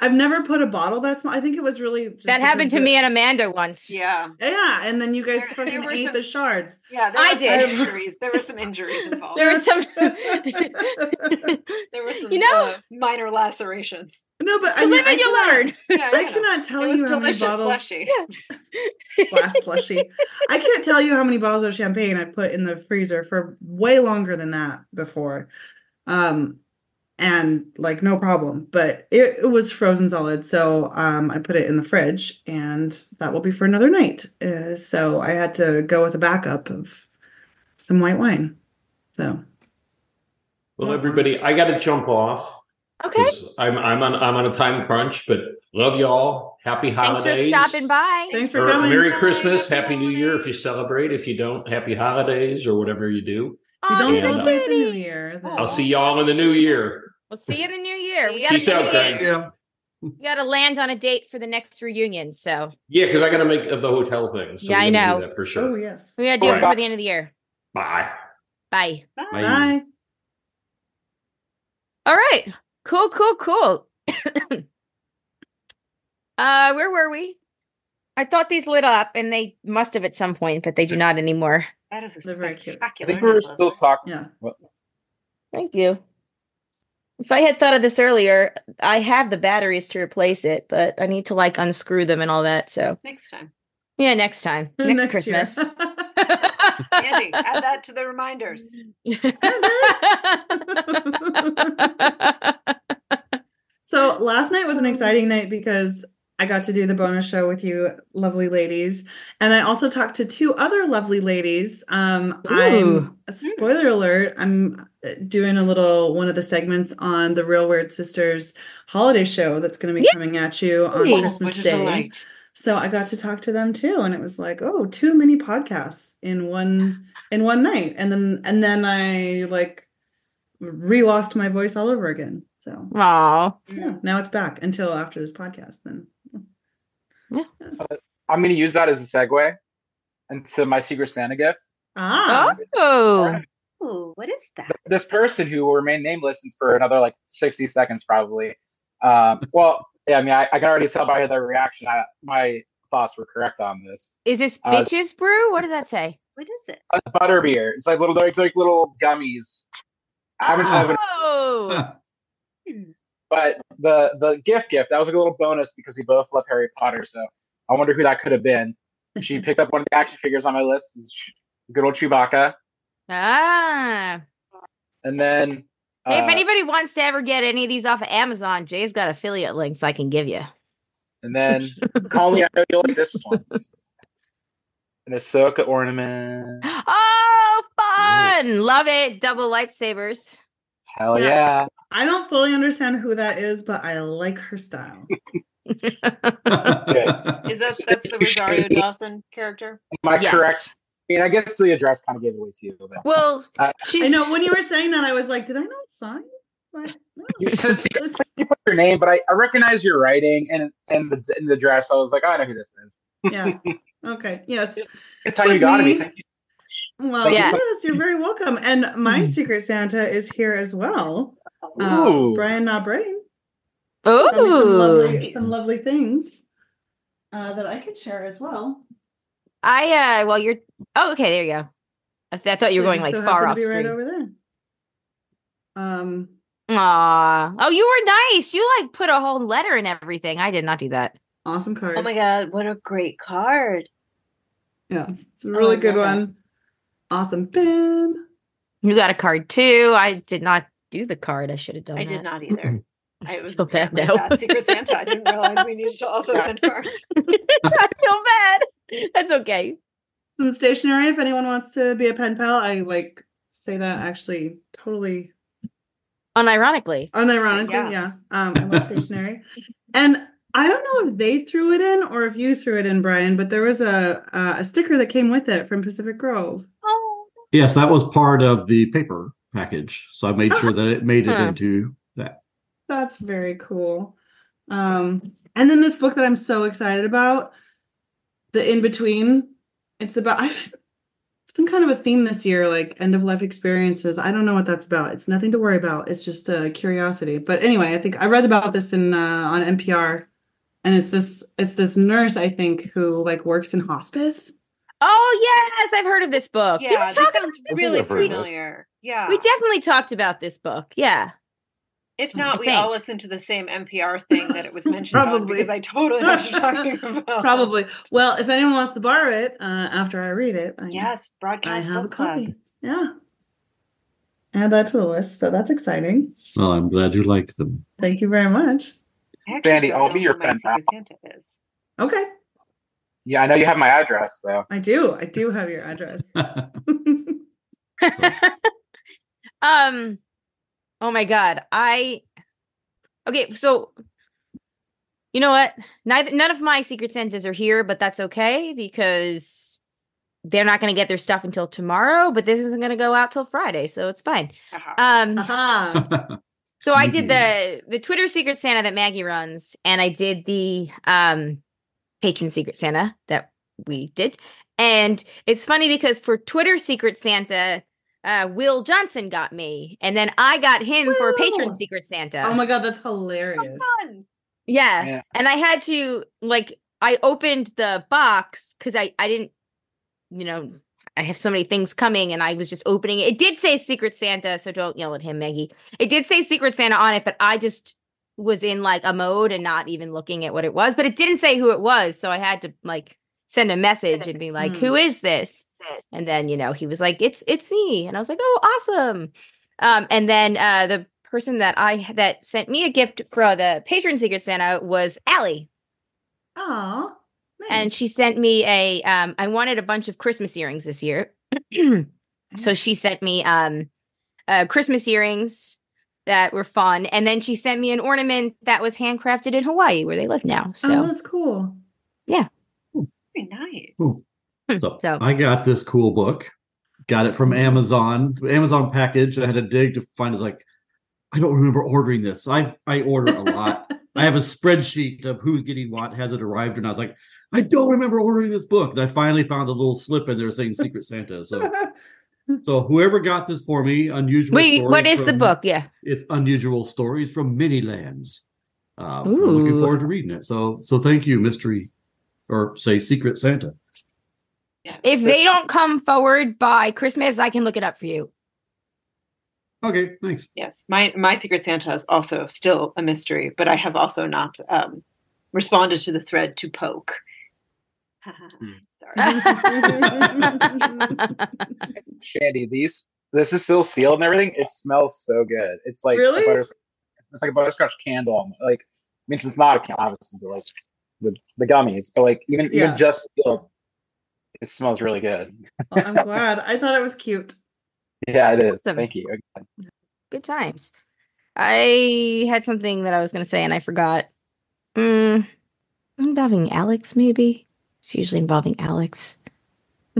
I've never put a bottle that small. I think it was really that happened to me and Amanda once. Yeah, yeah, and then you guys there, fucking there ate some, the shards. Yeah, I did. Injuries. There were some injuries [laughs] involved. there were some. [laughs] [laughs] there were some, you know, uh, minor lacerations. No, but I mean, I you learn. Yeah, I cannot tell you how many bottles. Slushy. Glass slushy. I can't tell you how many bottles of champagne I put in the freezer for way longer than that before. Um, and like no problem but it, it, was frozen solid so um i put it in the fridge and that will be for another night. Uh, so i had to go with a backup of some white wine so. Well everybody i gotta jump off okay. i'm i'm on i'm on a time crunch but love y'all. Happy holidays thanks for stopping by. Thanks for coming. Merry bye. christmas happy, happy new year if you celebrate. If you don't happy holidays or whatever you do you don't celebrate the new year. Then. I'll see y'all in the new year. We'll see you in the new year. We got Peace out, Greg. Yeah. you got to land on a date for the next reunion. So yeah, because I got to make the hotel thing. So yeah, I know for sure. Oh yes, we got to do All it right. the end of the year. Bye. Bye. Bye. Bye. All right. Cool. Cool. Cool. [coughs] uh, where were we? I thought these lit up, and they must have at some point, but they do not anymore. That is a spectacular. I think we were still talking. Yeah. Thank you. If I had thought of this earlier, I have the batteries to replace it, but I need to like unscrew them and all that. So next time. Yeah, next time. Next, next Christmas. [laughs] Andy, add that to the reminders. [laughs] so last night was an exciting night because I got to do the bonus show with you, lovely ladies. And I also talked to two other lovely ladies. Um, I'm spoiler alert, I'm uh, doing a little one of the segments on the Real Weird Sisters holiday show that's going to be coming at you on Yay. Christmas Day. So I got to talk to them too, and it was like, oh, two mini podcasts in one in one night, and then and then I like re-lost my voice all over again. So, wow, yeah, now it's back until after this podcast. Then yeah. Uh, I'm going to use that as a segue into my Secret Santa gift. Ah. Oh. Ooh, what is that? This person who will remain nameless for another like 60 seconds, probably. Um, well, yeah, I mean, I, I, can already tell by their reaction. I, my thoughts were correct on this. Is this uh, bitches brew? What did that say? What is it? Uh, butter beer. It's like little, like, like little gummies. Oh. But the the gift gift that was like a little bonus because we both love Harry Potter. So I wonder who that could have been. She [laughs] picked up one of the action figures on my list. Good old Chewbacca. Ah. And then. Hey, uh, if anybody wants to ever get any of these off of Amazon, Jay's got affiliate links I can give you. And then, [laughs] call me. I know you'll like this one. An Ahsoka ornament. [gasps] Oh, fun! Ooh. Love it. Double lightsabers. Hell yeah. yeah. I don't fully understand who that is, but I like her style. [laughs] Is that that's the Rosario Dawson character? Am I yes. correct? I mean, I guess the address kind of gave away to you. But, well, uh, I know when you were saying that, I was like, did I not sign? no. You said [laughs] you put your name, but I, I recognize your writing and and the in the dress. I was like, oh, I know who this is. yeah. Okay. Yes. It's how you got me. Thank you. Well, yeah. yes, you're very welcome. And my mm-hmm. Secret Santa is here as well. Uh, Brian Not Brain. Oh, some lovely, some lovely things uh, that I could share as well. I uh, well, you're oh, okay. There you go. I, th- I thought you were going like far off screen. Right over there. Um. Aw. Oh, you were nice. You like put a whole letter and everything. I did not do that. Awesome card. Oh my god, what a great card. Yeah, it's a really oh, good one. Awesome pin. You got a card too. I did not do the card. I should have done. I that. did not either. [laughs] I was feel bad now. Secret Santa. I didn't realize we needed to also send [laughs] cards. I feel bad. That's okay. Some stationery. If anyone wants to be a pen pal, I like say that actually totally unironically. Unironically, yeah. yeah. Um, I love stationery, and I don't know if they threw it in or if you threw it in, Brian. But there was a uh, a sticker that came with it from Pacific Grove. Oh. Yes, that was part of the paper package. So I made sure that it made it into that. That's very cool. Um, and then this book that I'm so excited about, the in between. It's about [laughs] I've, it's been kind of a theme this year, like end of life experiences. I don't know what that's about. It's nothing to worry about. It's just a curiosity. But anyway, I think I read about this in uh, on NPR, and it's this it's this nurse I think who like works in hospice Oh yes, I've heard of this book. Yeah, Did we talk sounds really familiar. Yeah, we definitely talked about this book. Yeah. If not, I we think. all listened to the same NPR thing that it was mentioned Probably. because I totally know what you're talking [laughs] about. Probably. Well, if anyone wants to borrow it uh, after I read it, I, yes, broadcast I have a copy. Yeah. Add that to the list. So that's exciting. Well, I'm glad you liked them. Thank you very much. Shandy, I'll be your pen pal. Santa is. Okay. Yeah, I know you have my address. So I do. I do have your address. [laughs] [laughs] um. Oh my god. I. Okay, so you know what? Neither none of my secret Santas are here, but that's okay because they're not going to get their stuff until tomorrow. But this isn't going to go out till Friday, so it's fine. Uh-huh. Um. Uh-huh. So I did the the Twitter Secret Santa that Maggie runs, and I did the um patron Secret Santa that we did. And it's funny because for Twitter Secret Santa, uh, Will Johnson got me, and then I got him Will. for patron Secret Santa. Oh my god, that's hilarious! Yeah. yeah. and I had to like I opened the box because I I didn't, you know, I have so many things coming, and I was just opening it. It did say Secret Santa, so don't yell at him, Maggie. It did say Secret Santa on it, but I just was in like a mode and not even looking at what it was. But it didn't say who it was, so I had to like send a message and be like, mm. "Who is this?" And then you know he was like, "It's it's me," and I was like, "Oh, awesome!" Um, and then uh, the person that I that sent me a gift for the patron secret Santa was Allie. Oh, and she sent me a. Um, I wanted a bunch of Christmas earrings this year, [clears throat] so she sent me um, uh, Christmas earrings that were fun, and then she sent me an ornament that was handcrafted in Hawaii, where they live now. So oh, that's cool. Yeah, very nice. Hmm. So, so I got this cool book. Got it from Amazon, Amazon package. I had to dig to find. It's like I don't remember ordering this. I I order a lot. [laughs] I have a spreadsheet of who's getting what, has it arrived, and I was like, I don't remember ordering this book. And I finally found a little slip in there saying Secret Santa. So [laughs] so whoever got this for me, unusual. Wait, what is from, the book? Yeah, it's unusual stories from many lands. Uh, I'm looking forward to reading it. So so thank you, mystery, or say Secret Santa. If they don't come forward by Christmas, I can look it up for you. Okay, thanks. Yes, my my Secret Santa is also still a mystery, but I have also not um, responded to the thread to poke. Hmm. [laughs] Sorry, [laughs] Shandy. These this is still sealed and everything. It smells so good. It's like really. it's like a butterscotch candle. Like, I mean, it's not a candle, obviously, but like the, the gummies. But like, even yeah. even just sealed, it smells really good. well, I'm [laughs] glad. I thought it was cute. Yeah, it is. Awesome. Thank you. Good times. I had something that I was going to say and I forgot. Mm, involving Alex, maybe. It's usually involving Alex.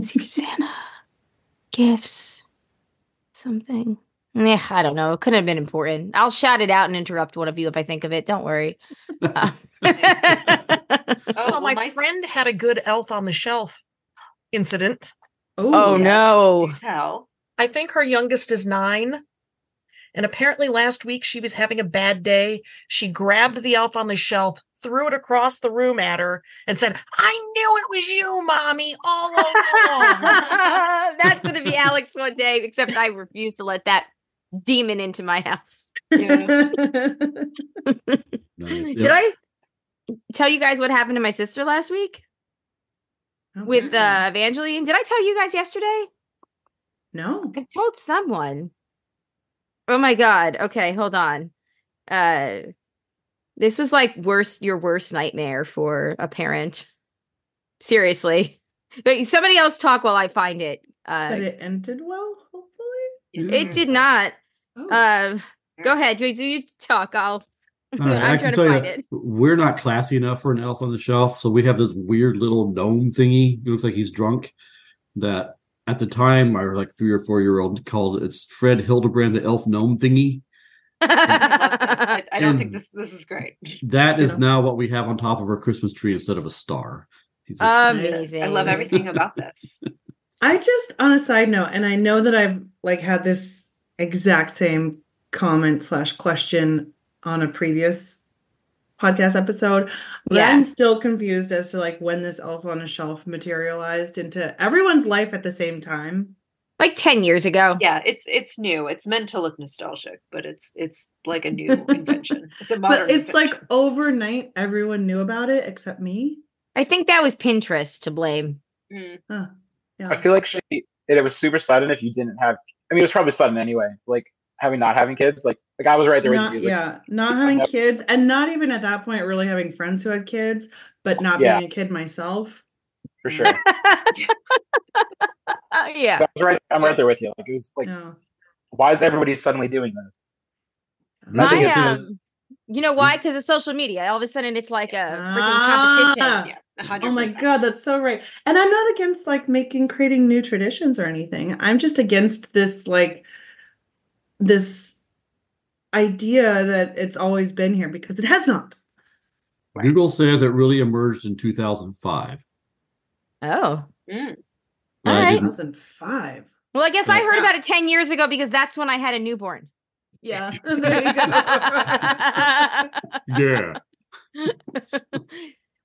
Secret Santa, gifts, something. Yeah, I don't know. It couldn't have been important. I'll shout it out and interrupt one of you if I think of it. Don't worry. [laughs] Uh, oh, [laughs] well, my, my friend had a good elf on the shelf incident. Ooh, oh yes. no! Tell. I think her youngest is nine. And apparently last week she was having a bad day. She grabbed the elf on the shelf, threw it across the room at her, and said, I knew it was you, mommy, all along. [laughs] That's going to be Alex one day, except I refuse to let that demon into my house. Yeah. [laughs] nice. Did I tell you guys what happened to my sister last week? Okay. With uh, Evangeline? Did I tell you guys yesterday? No. I told someone. Oh my god. Okay, hold on. Uh this was like worst your worst nightmare for a parent. Seriously. But somebody else talk while I find it. Uh But it ended well, hopefully. It did not. Oh. Uh go ahead. Do you talk? I'll I'm can tell you, it. we're not classy enough for an elf on the shelf, so we have this weird little gnome thingy. It looks like he's drunk. That at the time, our like three or four year old calls it. It's Fred Hildebrand, the elf gnome thingy. I, I don't think this this is great. That is know? now what we have on top of our Christmas tree instead of a star. Um, Amazing! I love everything about this. [laughs] I just on a side note, and I know that I've like had this exact same comment slash question on a previous podcast episode. But yeah. I'm still confused as to like when this elf on a shelf materialized into everyone's life at the same time. Like 10 years ago. Yeah, it's it's new. It's meant to look nostalgic, but it's it's like a new [laughs] invention. It's a modern But it's invention. like overnight everyone knew about it except me. I think that was Pinterest to blame. Mm. Huh. Yeah. I feel like she, it was super sudden if you didn't have I mean it was probably sudden anyway. Like having not having kids like like i was right there not, with you yeah not having kids and not even at that point really having friends who had kids but not yeah. being a kid myself for sure. [laughs] Yeah. So I was right i'm right there with you. Like it was like why is everybody suddenly doing this? My um, you know why? Because of social media. All of a sudden it's like a freaking ah, competition. Yeah, 100%. oh my god that's so right. And i'm not against like making creating new traditions or anything. I'm just against this like this idea that it's always been here because it has not. Google says it really emerged in 2005. Oh. Mm. All right. 2005. Well, I guess I heard about it 10 years ago because that's when I had a newborn. Yeah. [laughs] [laughs] Yeah.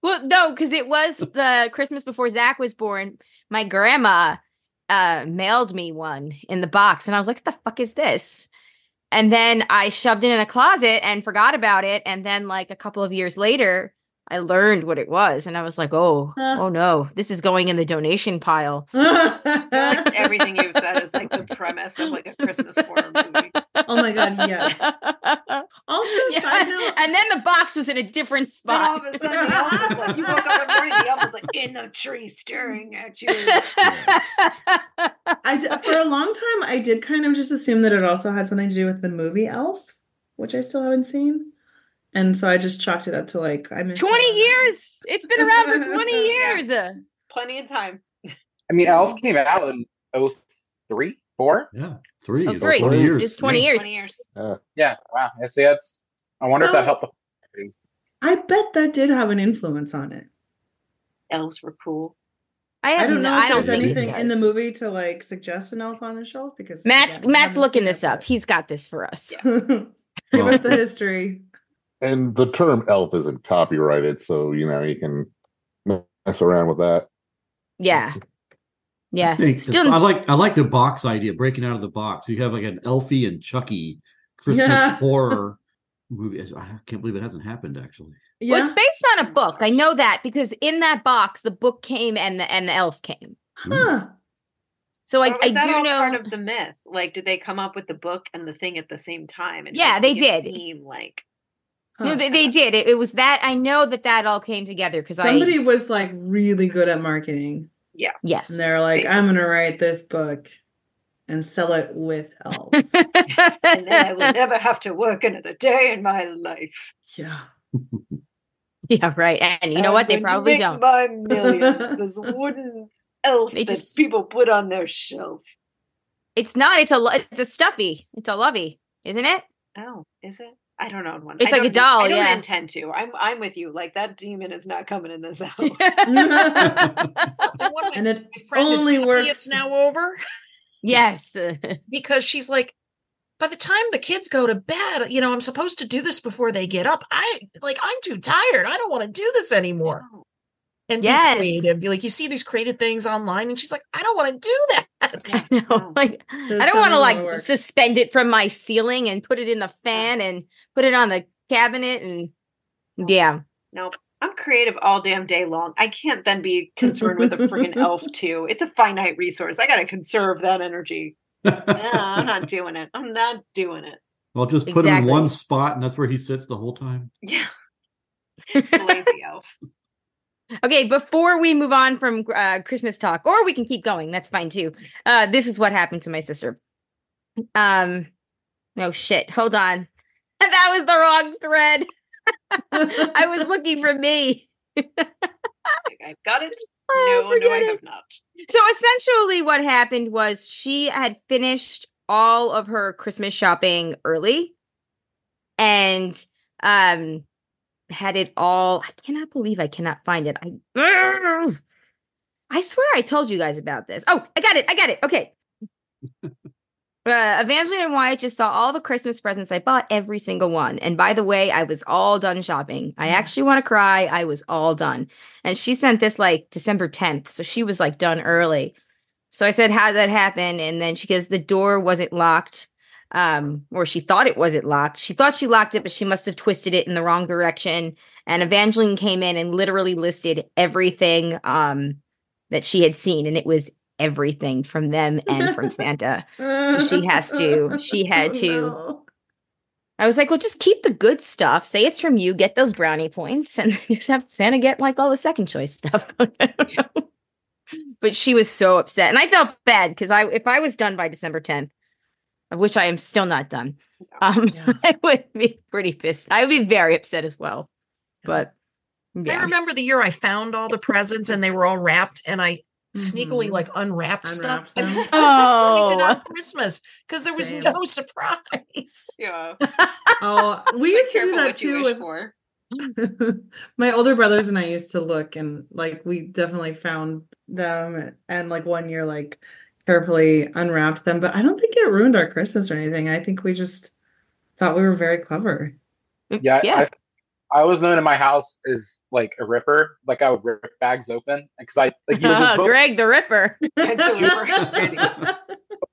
well, no, because it was the Christmas before Zach was born. My grandma uh, mailed me one in the box, and I was like, "What the fuck is this?" And then I shoved it in a closet and forgot about it. And then, like a couple of years later, I learned what it was, and I was like, "Oh, oh no, this is going in the donation pile." [laughs] like everything you've said is like the premise of like a Christmas horror movie. [laughs] Oh my god, yes. Also, Yeah, side note, and then the box was in a different Then all spot. of a sudden, the like, you woke up in the morning, the elf was like in the tree staring at you. [laughs] I d- for a long time I did kind of just assume that it also had something to do with the movie Elf, which I still haven't seen, and so I just chalked it up to like I missed out 20 on that. years. It's been around for 20 [laughs] years. Plenty of time. I mean, Elf came out in 03, 4? Yeah, three. Oh, It's three. 20 years. It's 20 Yeah. years. 20 years. Uh, yeah, wow. I see that's, I wonder if that helped. the- I bet that did have an influence on it. Elves were cool. I, I don't no- know I if don't there's think anything in the movie to like suggest an elf on the shelf because Matt's again, Matt's looking this up. but- He's got this for us. [laughs] Give us the history. And the term elf isn't copyrighted, so you know you can mess around with that. Yeah. Yeah. I Still I like I like the box idea, breaking out of the box. You have like an Elfie and Chucky Christmas Yeah. horror [laughs] movie. I can't believe it hasn't happened actually. Yeah. Well, it's based on a book. I know that because in that box the book came and the and the elf came. Huh. So I, was I that do all know part of the myth. Like, did they come up with the book and the thing at the same time? And Yeah, they did. Seem like No, they, they did. It, it was that I know that that all came together because I Somebody was like really good at marketing. Yeah. Yes. And they're like, Basically. I'm gonna write this book and sell it with elves. [laughs] and then I will never have to work another day in my life. yeah. [laughs] yeah, right. And you know I'm what? They probably make don't. My [laughs] millions. this wooden elf They that just- people put on their shelf. It's not. It's a it's a stuffy. It's a lovey, isn't it? Oh, is it? I don't own one. It's I like a don't- doll, I don't yeah. intend to. I'm I'm with you. Like that demon is not coming in this [laughs] house. [laughs] And and it my only works. it's now over yes. [laughs] because she's like, by the time the kids go to bed, you know, I'm supposed to do this before they get up. I like, I'm too tired. I don't want to do this anymore. No. And Yes. be creative. Be like, you see these creative things online, and she's like, I don't want to do that. I [laughs] know. Like There's I don't want to like work. suspend it from my ceiling and put it in the fan and put it on the cabinet and yeah. Nope. I'm creative all damn day long. I can't then be concerned with a freaking elf [laughs] too. It's a finite resource. I gotta conserve that energy. Nah, I'm not [laughs] doing it. I'm not doing it. Well, just put him in one spot, and that's where he sits the whole time. Yeah. Lazy elf. Okay, before we move on from uh, Christmas talk, or we can keep going. That's fine too. Uh, this is what happened to my sister. Um, no shit. Hold on. [laughs] That was the wrong thread. [laughs] I was looking for me. I got it. [laughs] Oh, No, no, I have not. So essentially, what happened was she had finished all of her Christmas shopping early, and um, had it all. I cannot believe I cannot find it. I, I swear I told you guys about this. Oh, I got it. I got it. Okay. [laughs] Uh, Evangeline and Wyatt just saw all the Christmas presents. I bought every single one. And by the way, I was all done shopping. I actually want to cry. I was all done. And she sent this like December 10th. So she was like done early. So I said, How did that happen? And then she goes, The door wasn't locked. Um, or she thought it wasn't locked. She thought she locked it, but she must have twisted it in the wrong direction. And Evangeline came in and literally listed everything um that she had seen, and it was everything from them and from [laughs] Santa. So she has to- she [laughs] had Oh, to- no. I was like, well, just keep the good stuff. Say it's from you. Get those brownie points, and [laughs] just have Santa get like all the second choice stuff. I don't know. but she was so upset, and I felt bad because I, if I was done by December tenth, of which I am still not done, um, Yeah. [laughs] I would be pretty pissed. I would be very upset as well. But I remember the year I found all the presents and they were all wrapped, and I sneakily mm-hmm. like unwrapped Unwrap stuff. Them. [laughs] [laughs] oh, Christmas because there was Same. no surprise. Yeah. oh, we used to do that too. With, my older brothers and I used to look and like we definitely found them and like one year like carefully unwrapped them, but I don't think it ruined our Christmas or anything. I think we just thought we were very clever. Mm, yeah, yeah. I, I was known in my house as like a ripper. Like I would rip bags open because I like oh, [laughs] Greg the Ripper. [laughs] [laughs]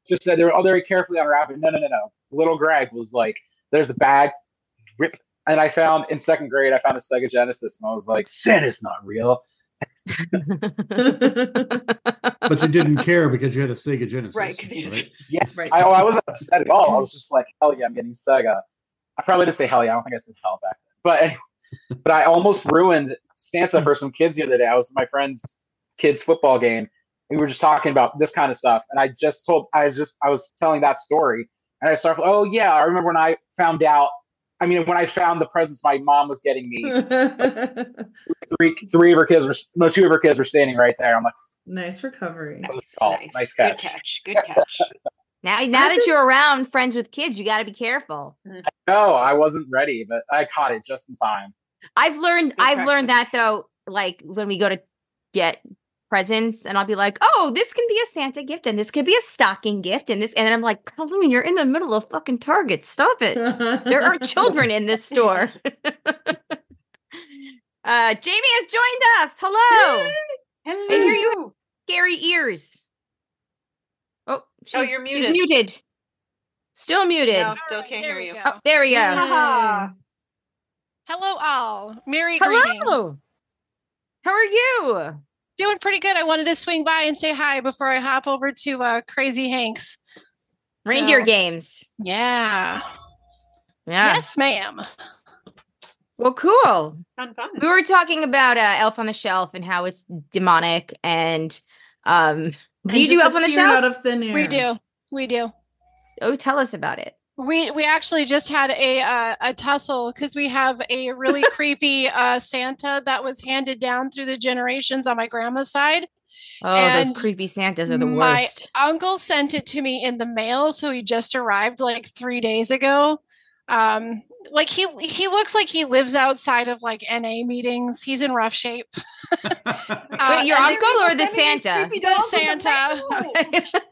just said they were all very carefully unwrapping. No, no, no, no. Little Greg was like, "There's a bag, rip." And I found in second grade, I found a Sega Genesis, and I was like, "Santa's not real." But you didn't care because you had a Sega Genesis, right? right? Yeah, right. I, oh, I wasn't upset at all. I was just like, "Hell yeah, I'm getting Sega." I probably didn't say hell yeah. I don't think I said hell back then. But anyway, [laughs] but I almost ruined Santa for some kids the other day. I was at my friend's kids football game. We were just talking about this kind of stuff, and I just told I was just I was telling that story, and I started. Oh yeah, I remember when I found out I mean, when I found the presents my mom was getting me, [laughs] three three of her kids were no two of her kids were standing right there. I'm like, nice recovery, nice, nice. nice catch. good catch, good catch. now, now that you're around friends with kids, you got to be careful. No, I wasn't ready, but I caught it just in time. I've learned. Good I've practice. learned that though. Like when we go to get presents and I'll be like, oh, this can be a Santa gift and this could be a stocking gift and this and I'm like, Colleen, you're in the middle of fucking Target. Stop it. there are children in this store. [laughs] [laughs] uh Jamie has joined us. Hello. Hello. I hear you have scary ears. Oh, oh you're muted. She's muted. Still muted. No, still can't hear you. Oh, there we go. Hello all. Merry Hello. greetings. How are you? Doing pretty good. I wanted to swing by and say hi before I hop over to uh, Crazy Hanks. Reindeer so, games. Yeah. Yeah. Yes, ma'am. Well, cool. Fun, fun. We were talking about uh, Elf on the Shelf and how it's demonic. And um, [laughs] do and you do Elf on the Shelf? Out of thin air. We do. We do. Oh, tell us about it. We we actually just had a uh, a tussle because we have a really [laughs] creepy uh, Santa that was handed down through the generations on my grandma's side. Oh, and those creepy Santas are the worst. My uncle sent it to me in the mail, so he just arrived like three days ago. Um, like he he looks like he lives outside of like NA meetings. He's in rough shape. [laughs] uh, Wait, your uncle or the Santa? The Santa. [laughs]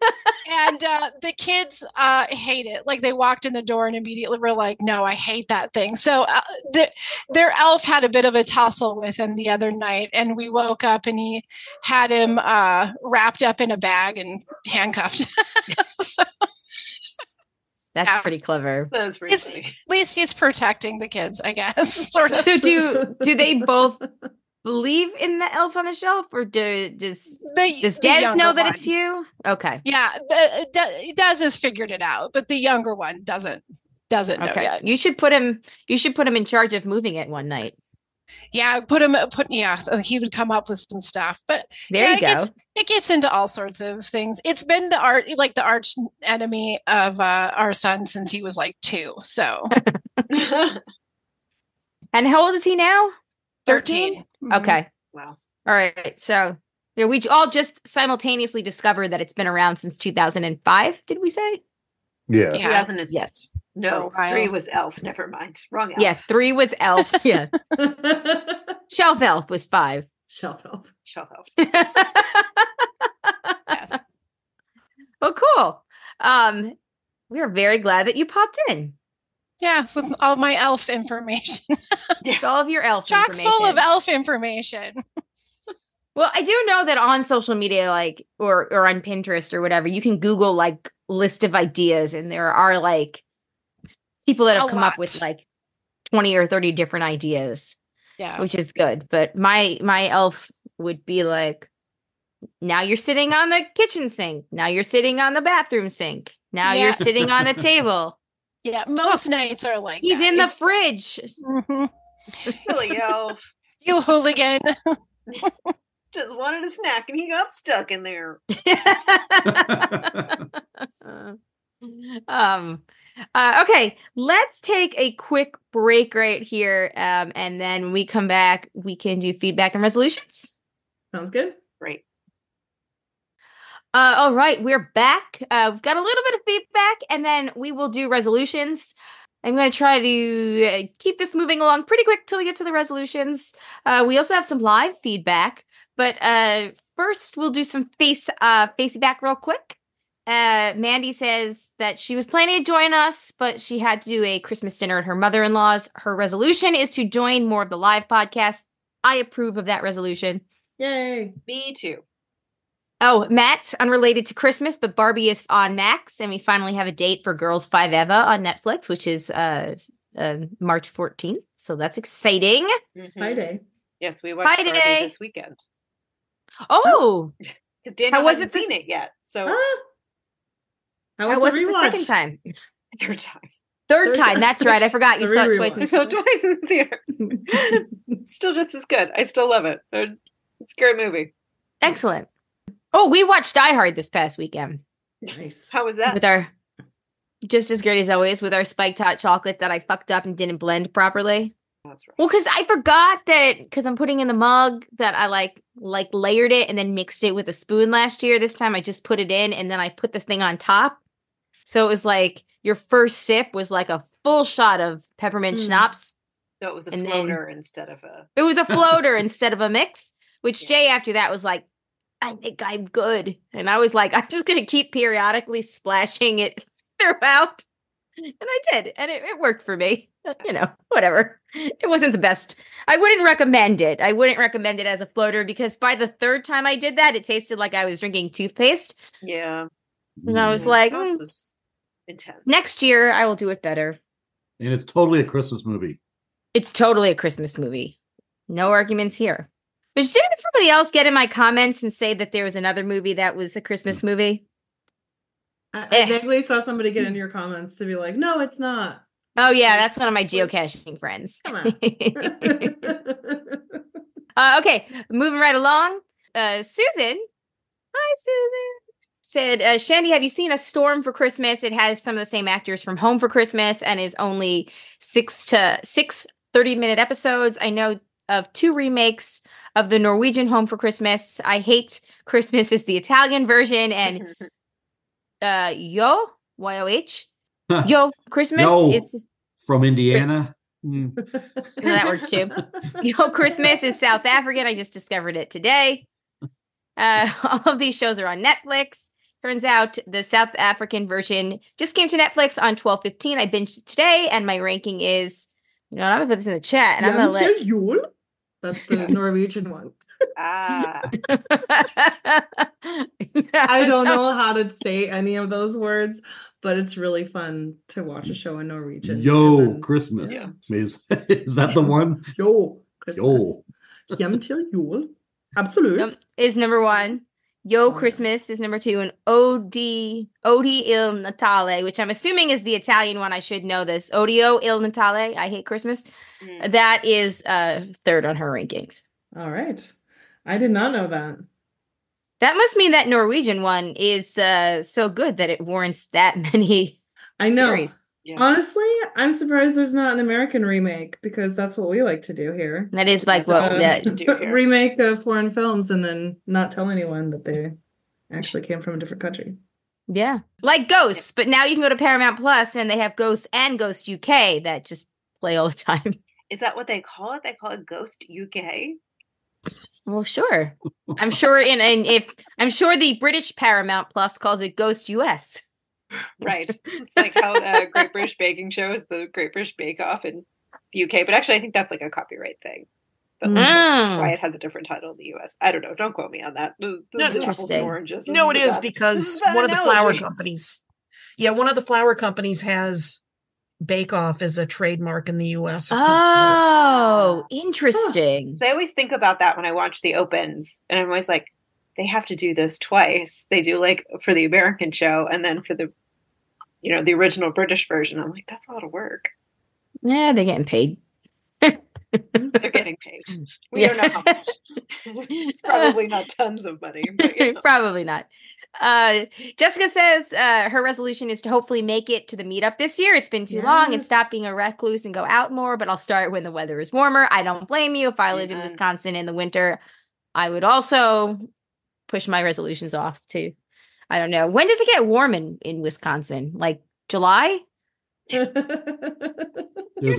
and uh, the kids uh, hate it. Like they walked in the door and immediately were like, "No, I hate that thing." So uh, the, their elf had a bit of a tussle with him the other night, and we woke up and he had him uh, wrapped up in a bag and handcuffed. [laughs] so that's yeah. pretty clever. That was pretty funny. At least he's protecting the kids, I guess. [laughs] Sort of. So do do they [laughs] both believe in the elf on the shelf, or do does the, does Des know that one. it's you? Okay. Yeah, the, Des has figured it out, but the younger one doesn't doesn't okay. know yet. You should put him. You should put him in charge of moving it one night. Yeah, put him put yeah, he would come up with some stuff. But there yeah, you go. It gets, it gets, into all sorts of things. It's been the art like the arch enemy of uh, our son since he was like two. So [laughs] And how old is he now? 13. Mm-hmm. Okay. Wow. All right. So yeah, we all just simultaneously discovered that it's been around since 2005, did we say? Yeah. yeah. Yes. No, three was elf. Never mind. Wrong elf. Yeah, three was elf. [laughs] yeah. Shelf elf was five. Shelf elf. Shelf elf. [laughs] yes. Well, cool. Um, we are very glad that you popped in. Yeah, with all my elf information. [laughs] yeah. All of your elf Chock full of elf information. well, I do know that on social media, like or or on Pinterest or whatever, you can Google like list of ideas, and there are like people that have a come lot. up with like 20 or 30 different ideas. Yeah. Which is good. But my my elf would be like, now you're sitting on the kitchen sink. Now you're sitting on the bathroom sink. Now yeah. you're sitting on the [laughs] table. Yeah, most nights are like he's that. in the fridge. Mm-hmm. Silly elf. [laughs] You hooligan. [laughs] Just wanted a snack and he got stuck in there. [laughs] um uh, okay, let's take a quick break right here. Um, and then when we come back, we can do feedback and resolutions. Sounds good. Great. Uh, all right, we're back. Uh, we've got a little bit of feedback, and then we will do resolutions. I'm going to try to uh, keep this moving along pretty quick till we get to the resolutions. Uh, we also have some live feedback, but uh, first we'll do some face uh, face back real quick. Uh, Mandy says that she was planning to join us, but she had to do a Christmas dinner at her mother in law's. Her resolution is to join more of the live podcast. I approve of that resolution. Yay. Me too. Oh, Matt, unrelated to Christmas, but Barbie is on Max, and we finally have a date for Girls Five Eva on Netflix, which is uh, uh March 14th. So that's exciting. Mm-hmm. Friday. Yes, we watched Friday. Barbie this weekend. Oh, [laughs] because Daniel How was it seen it yet. So uh, how was, How was it the second time? [laughs] Third time. Third, Third time. That's right. I forgot [laughs] you saw it twice. In- saw twice in the theater. still just as good. I still love it. It's a great movie. Excellent. Oh, we watched Die Hard this past weekend. Nice. How was that? With our just as great as always with our spiked hot chocolate that I fucked up and didn't blend properly. That's right. Well, because I forgot that because I'm putting in the mug that I like like layered it and then mixed it with a spoon last year. This time I just put it in and then I put the thing on top. So it was like your first sip was like a full shot of peppermint mm. schnapps. So it was a and floater instead of a. It was a floater [laughs] instead of a mix. Which yeah. Jay after that was like, I think I'm good, and I was like, I'm just gonna keep periodically splashing it [laughs] throughout. And I did, and it, it worked for me. [laughs] You know, whatever. It wasn't the best. I wouldn't recommend it. I wouldn't recommend it as a floater because by the third time I did that, it tasted like I was drinking toothpaste. Yeah. And I was like, mm, intense. Next year, I will do it better. And it's totally a Christmas movie. It's totally a Christmas movie. No arguments here. But didn't somebody else get in my comments and say that there was another movie that was a Christmas movie? I, I eh. vaguely saw somebody get in your comments to be like, no, it's not. Oh yeah, that's one of my geocaching friends. Come on. [laughs] [laughs] uh, okay, moving right along. Uh, Susan, hi Susan, said, uh, Shandy, have you seen A Storm for Christmas? It has some of the same actors from Home for Christmas and is only six to six 30 minute episodes. I know of two remakes of the Norwegian Home for Christmas. I hate Christmas is the Italian version, and [laughs] uh, Yo Y O H Yoh Christmas Yo, is from Indiana. [laughs] Mm. that works too. Yoh Christmas is South African. I just discovered it today. Uh, [laughs] all of these shows are on Netflix. Turns out the South African version just came to Netflix on 12:15. I binged it today, and my ranking is, you know, I'm gonna put this in the chat, and I'm gonna let Jul. That's the [laughs] Norwegian one. ah. I don't know how to say any of those words, but it's really fun to watch a show in Norwegian. Yo, then, Christmas. Yeah. Is, [laughs] is that the one? Yo, Christmas. Yo. Hjem til jul. Absolute. Is number one. Yoh Christmas is number two, and Odi Odi Il Natale, which I'm assuming is the Italian one. I should know this. Odio Il Natale. I hate Christmas. Mm. That is uh third on her rankings. All right, I did not know that. That must mean that Norwegian one is uh so good that it warrants that [laughs] many. I know. Series. Yeah. Honestly, I'm surprised there's not an American remake because that's what we like to do here. That is like what uh, [laughs] yeah. remake of foreign films and then not tell anyone that they actually came from a different country. Yeah, like Ghosts, but now you can go to Paramount Plus and they have Ghosts and Ghost UK that just play all the [laughs] time. Is that what they call it? They call it Ghost UK. Well, sure. I'm sure in, in if I'm sure the British Paramount Plus calls it Ghost US right. It's like how the Great British Baking Show is the Great British Bake Off in the UK, but actually, I think that's like a copyright thing. But like, mm. why it has a different title in the US. I don't know. Don't quote me on that. This no, interesting. Oranges. No, it is because one of the flour companies. Yeah, one of the flour companies has Bake Off is a trademark in the US. oh, interesting. Huh. I always think about that when I watch the opens, and I'm always like, they have to do this twice. They do like for the American show and then for the you know, the original British version. I'm like, that's a lot of work. Yeah, they're getting paid. [laughs] they're getting paid. We yeah. don't know how [laughs] much. [laughs] it's probably not tons of money. But, you know. probably not. Uh, Jessica says uh, her resolution is to hopefully make it to the meetup this year. It's been too yes. long and stop being a recluse and go out more, but I'll start when the weather is warmer. I don't blame you. If I lived in Wisconsin in the winter, I would also push my resolutions off to I don't know. When does it get warm in in Wisconsin? Like July? [laughs] There's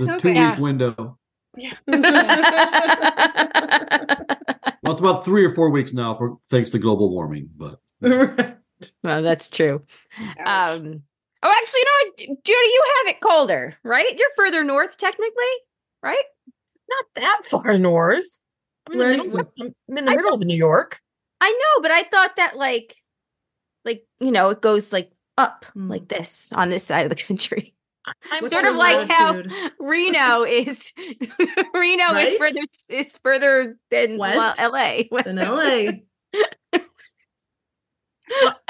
a two week yeah. window. Yeah. [laughs] [laughs] well, it's about three or four weeks now for thanks to global warming, but well, that's true. Um, oh, actually, you know, Judy, you have it colder, right? You're further north, technically, right? Not that far north. I'm in the, middle, I'm in the middle of New York. I know, but I thought that like, like you know, it goes like up mm. like this on this side of the [laughs] country. I'm sort of like how [laughs] Reno is. [laughs] Reno right? is further is further than West? Well, LA. [laughs] Than LA. well,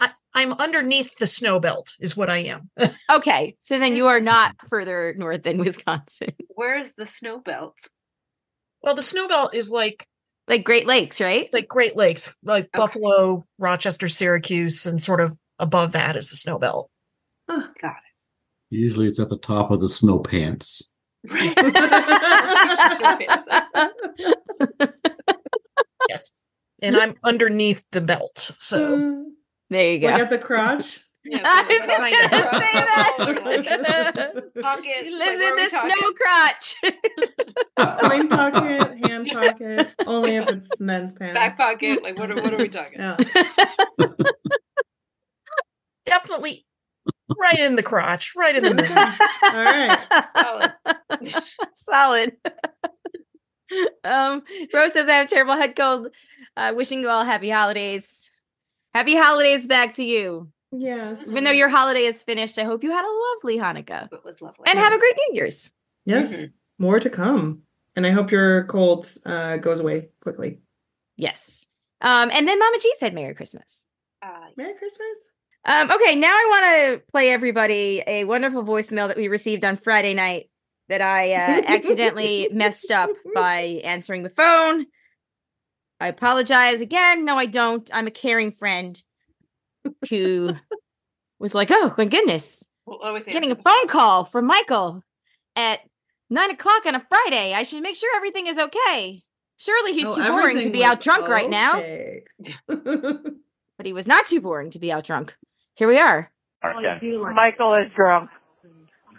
I, I'm underneath the snow belt, is what I am. okay, so then you are not further north than Wisconsin. Where's the snow belt? Well, the snow belt is like like Great Lakes, right? Like Great Lakes, like okay. Buffalo, Rochester, Syracuse, and sort of above that is the snow belt. Oh, got it. Usually it's at the top of the snow pants. [laughs] yes. And I'm underneath the belt. So [laughs] there you go. Like at the crotch. [laughs] Yeah, I was just gonna say that. pocket. She lives like, in the snow crotch. Coin pocket, hand pocket. Only if it's men's pants. Back pocket. Like what? Are, what are we talking? Yeah. Definitely right in the crotch, right in the middle. [laughs] All right. Solid. [laughs] Solid. um, Rose says I have terrible head cold. Uh, wishing you all happy holidays. Happy holidays back to you. Yes. Even though your holiday is finished, I hope you had a lovely Hanukkah. It was lovely. And yes. have a great New Year's. Yes. Mm-hmm. More to come. And I hope your cold uh, goes away quickly. Yes. Um, and then Mama G said Merry Christmas. Uh, yes. Merry Christmas. Um, okay, now I want to play everybody a wonderful voicemail that we received on Friday night that I uh, accidentally [laughs] messed up by answering the phone. I apologize again. No, I don't. I'm a caring friend who [laughs] was like, "Oh my goodness, we'll getting a phone call from Michael at nine o'clock on a Friday. I should make sure everything is okay. Surely he's oh, too boring to be out drunk okay. right now." [laughs] but he was not too boring to be out drunk. Here we are. Okay. Michael is drunk.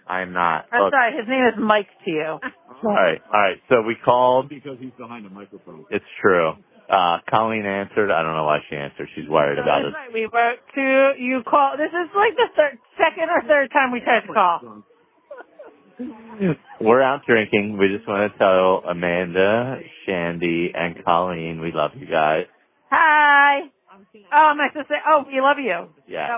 I'm not. I'm sorry, his name is Mike to you. [laughs] all right, all right. So we called because he's behind a microphone. It's true. Uh, Colleen answered. I don't know why she answered. She's worried about it. Right. We were to you call. This is like the third, second or third time we tried to call. [laughs] We're out drinking. We just want to tell Amanda, Shandy, and Colleen we love you guys. Hi. Oh, am I supposed to say? Oh, we love you. Yeah.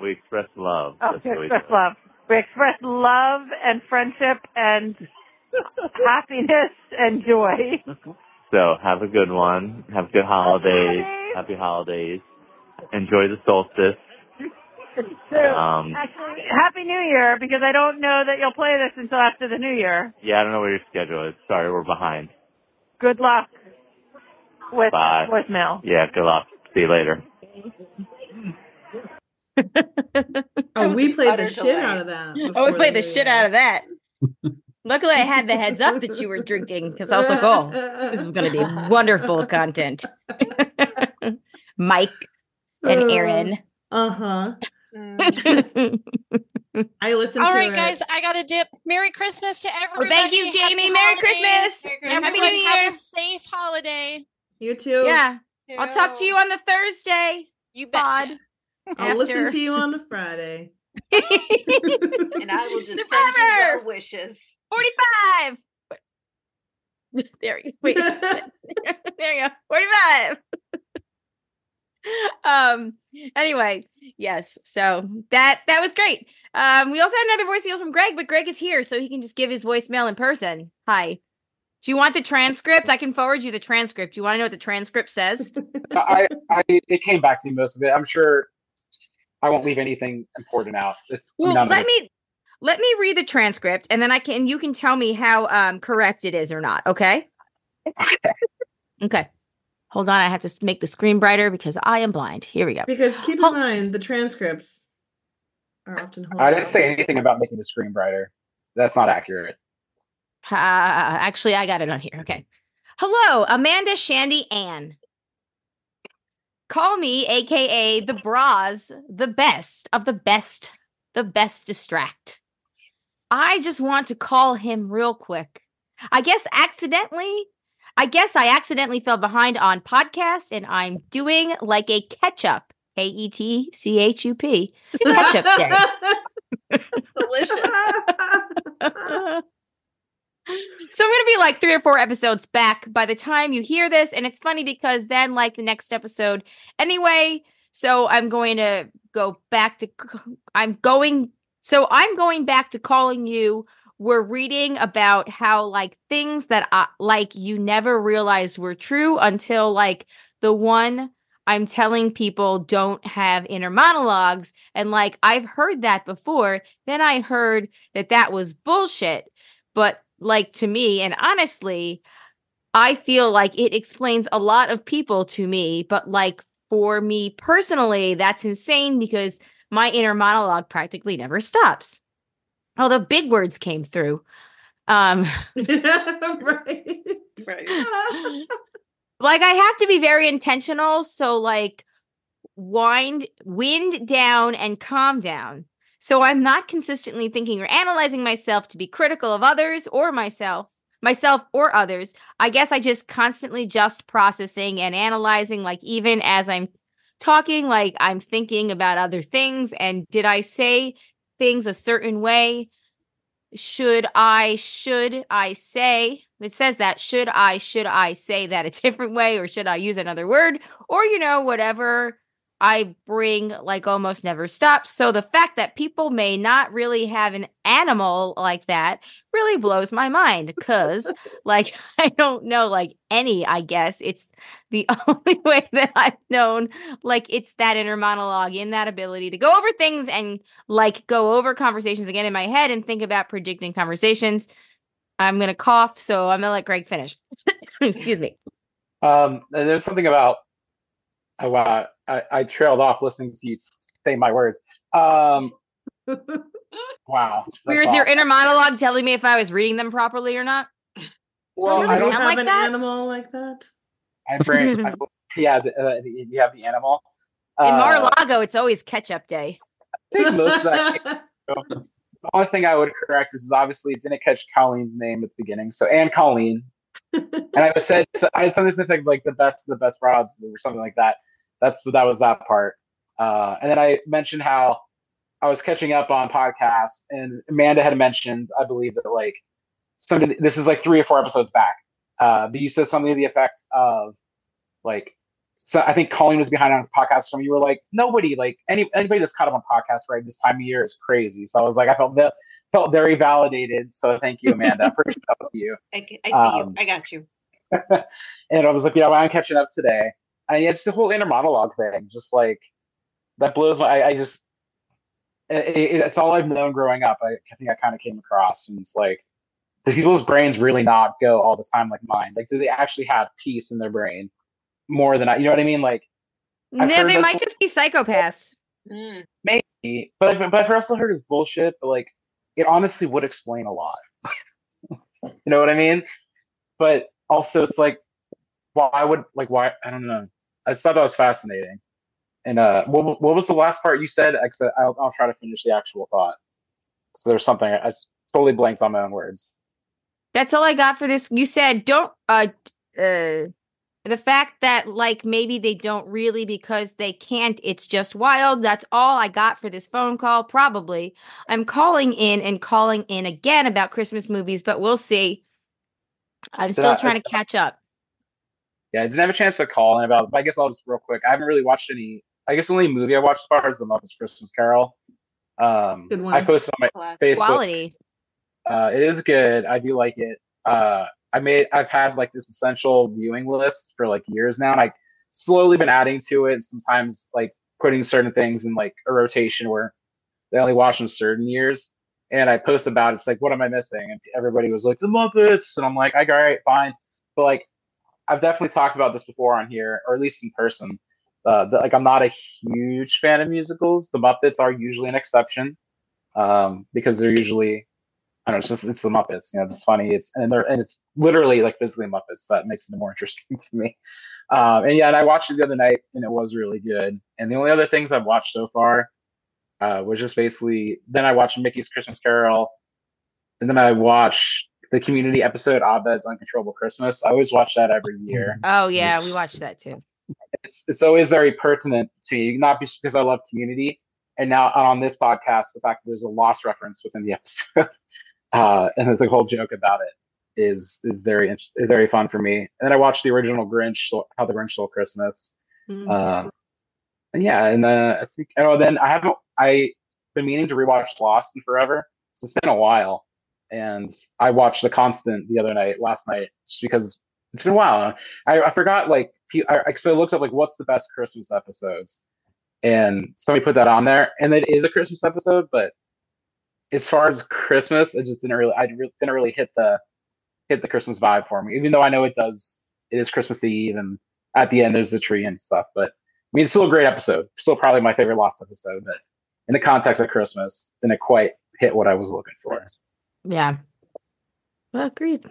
We express love. Oh, we express love. We express love and friendship and [laughs] happiness and joy. So have a good one. Have good holidays. Happy holidays. Enjoy the solstice. Um, Actually, Happy New Year because I don't know that you'll play this until after the New Year. Yeah, I don't know what your schedule is. Sorry, we're behind. Good luck with Bye. voicemail. Yeah, good luck. See you later. [laughs] oh, we played the shit out of that. Oh, we played the shit out of that. [laughs] Luckily, I had the heads up that you were drinking because I was like, oh, this is going to be [laughs] wonderful content. Mike and Aaron. Uh huh. I listened to All right, it. guys, I got a dip. Merry Christmas to everybody. Well, thank you, Jamie. Happy Merry Christmas. Merry Christmas. Happy New Year. Have a safe holiday. You too. Yeah. I'll talk to you on the Thursday. You bet. [laughs] I'll listen to you on the Friday. [laughs] and I will just Survivor! send you your wishes. 45. [laughs] There you wait. there you go. 45. um anyway, yes. So that that was great. Um we also had another voicemail from Greg, but Greg is here so he can just give his voicemail in person. Hi. Do you want the transcript? I can forward you the transcript. Do you want to know what the transcript says? [laughs] I, I, it came back to me most of it. I'm sure I won't leave anything important out. It's well, let me let me read the transcript, and then I can you can tell me how um correct it is or not. Okay. Okay. Okay. Hold on, I have to make the screen brighter because I am blind. Here we go. Because keep in Hold- mind the transcripts are often. I didn't say anything about making the screen brighter. That's not accurate. Uh, actually, I got it on here. Okay. Hello, Amanda, Shandy, Ann. call me, aka the bras, the best of the best, the best distract. I just want to call him real quick. I guess accidentally, I guess I accidentally fell behind on podcast and I'm doing like a catch up, K E T C H U P, catch up [laughs] day. Delicious. [laughs] [laughs] [laughs] So I'm going to be like three or four episodes back by the time you hear this. And it's funny because then, like, the next episode, anyway. So I'm going to go back to, I'm going, so I'm going back to calling you. We're reading about how, like, things that, I, like, you never realized were true until, like, the one I'm telling people don't have inner monologues. And, like, I've heard that before. Then I heard that that was bullshit. But like to me. And honestly, I feel like it explains a lot of people to me. But like for me personally, that's insane because my inner monologue practically never stops. Although big words came through. Um [laughs] right. right. [laughs] like I have to be very intentional. So like wind wind down and calm down so I'm not consistently thinking or analyzing myself to be critical of others or myself, myself or others. I guess I just constantly just processing and analyzing, like even as I'm talking, like I'm thinking about other things. And did I say things a certain way? Should I, should I say, it says that, should I, should I say that a [laughs] different way or should I use another word? Or, you know, whatever I bring like almost never stops. So the fact that people may not really have an animal like that really blows my mind because [laughs] like [laughs] I don't know like any, I guess. It's the [laughs] only way that I've known like it's that inner monologue in that ability to go over things and like go over conversations again in my head and think about predicting conversations. I'm gonna cough, so I'm gonna let Greg finish. Excuse me. Um, there's something about oh, wow, I, I trailed off listening to you say my words. Um, [laughs] wow. Where's awful. your inner monologue telling me if I was reading them properly or not? Well, really I don't have like an that? animal like that. [laughs] I bring, I, yeah, the, uh, the, you have the animal. In uh, Mar-a-Lago, it's always ketchup day. I think most of that. [laughs] the only thing I would correct is, is obviously it didn't catch Colleen's name at the beginning. So Anne Colleen, [laughs] and I said I said this thing like the best the best rods or something like that. That's that was that part. Uh, and then I mentioned how I was catching up on podcasts, and Amanda had mentioned, I believe that like something. This is like three or four episodes back. Uh, but you said something to the effect of like so I think Colleen was behind on podcast. From you were like, nobody, like any anybody that's caught up on podcast right this time of year is crazy. So I was like, I felt felt very validated. So thank you, Amanda. Pretty sure that was you. I, I see um, you. I got you. [laughs] and I was like, yeah, well, I'm catching up today. And it's the whole inner monologue thing. Just like that blows my. I, I just it, it, it's all I've known growing up. I, I think I kind of came across, and it's like, do people's brains really not go all the time like mine? Like, do they actually have peace in their brain more than I? You know what I mean? Like, no, they might just be psychopaths. Mm. Maybe, but but I've also heard is bullshit. But like, it honestly would explain a lot. [laughs] you know what I mean? But also, it's like, why would like why? I don't know. I just thought that was fascinating. And uh, what what was the last part you said? I'll, I'll try to finish the actual thought. So there's something I, I totally blanked on my own words. That's all I got for this. You said don't uh uh the fact that like maybe they don't really because they can't it's just wild that's all i got for this phone call probably. I'm calling in and calling in again about christmas movies but we'll see. I'm still trying to catch up. Yeah i didn't have a chance to call in about but i guess i'll just real quick i haven't really watched any i guess the only movie i watched so far is the muppets christmas carol. Um good one. i posted on my facebook quality. Uh it is good i do like it. Uh I made I've had like this essential viewing list for like years now, and I slowly been adding to it. Sometimes like putting certain things in like a rotation where they only watch in certain years. And I post about it, it's like, what am I missing? And everybody was like, the Muppets, and I'm like, I all right, fine. But like, I've definitely talked about this before on here, or at least in person. Uh, the, like, I'm not a huge fan of musicals. The Muppets are usually an exception um, because they're usually I don't know, it's just it's the Muppets. You know, it's funny. It's and they're and it's literally like physically Muppets. So that makes it more [laughs] interesting to me. Um, and yeah, and I watched it the other night, and it was really good. And the only other things I've watched so far uh, was just basically. Then I watched Mickey's Christmas Carol, and then I watched the Community episode Abed's Uncontrollable Christmas. I always watch that every year. Oh yeah, we watch that too. It's it's always very pertinent to me, not just because I love Community, and now on this podcast, the fact that there's a lost reference within the [laughs] episode uh, and there's a whole joke about it is is very is very fun for me. And then I watched the original Grinch, How the Grinch Stole Christmas. Mm-hmm. Um, and yeah, and uh, I think oh, then I haven't I been meaning to rewatch Lost in forever. So it's been a while, and I watched The Constant the other night, last night, just because it's been a while. I, I forgot like I, so I looked up like what's the best Christmas episodes, and somebody put that on there, and it is a Christmas episode, but as far as Christmas, it just didn't really I didn't really hit the hit the Christmas vibe for me. Even though I know it does, it is Christmas Eve, and at the end there's the tree and stuff. But I mean, it's still a great episode. Still probably my favorite Lost episode. But in the context of Christmas, didn't quite hit what I was looking for. Yeah. Well, agreed.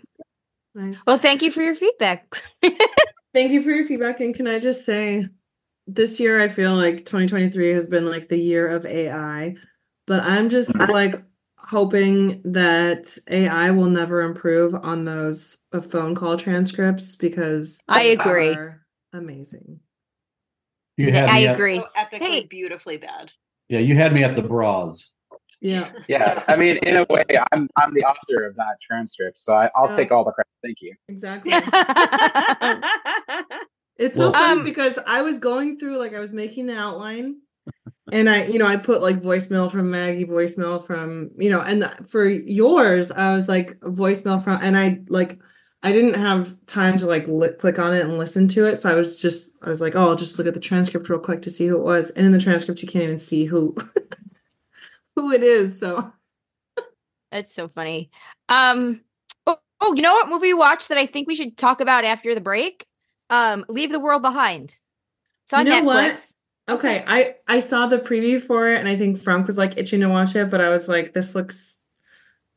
Nice. Well, thank you for your feedback. [laughs] thank you for your feedback. And can I just say, this year I feel like 2023 has been like the year of AI, but I'm just mm-hmm. like hoping that AI will never improve on those uh, phone call transcripts because I agree. Amazing. You had I agree. So epically, hey. beautifully bad. Yeah, you had me at the bras. Yeah. Yeah. I mean, in a way, I'm I'm the author of that transcript, so I, will take all the credit. Thank you. Exactly. [laughs] it's so well, funny um, because I was going through, like, I was making the outline and I, you know, I put like voicemail from Maggie, voicemail from, you know, and for yours, I was like voicemail from, and I like, I didn't have time to like li- click on it and listen to it. So I was just, I was like, oh, I'll just look at the transcript real quick to see who it was. And in the transcript, you can't even see who, [laughs] who it is. So that's so funny. Um, oh, oh, you know what movie we watched that I think we should talk about after the break? Um, Leave the World Behind. It's on you know Netflix. What? Okay, I I saw the preview for it and I think Frank was like itching to watch it, but I was like, this looks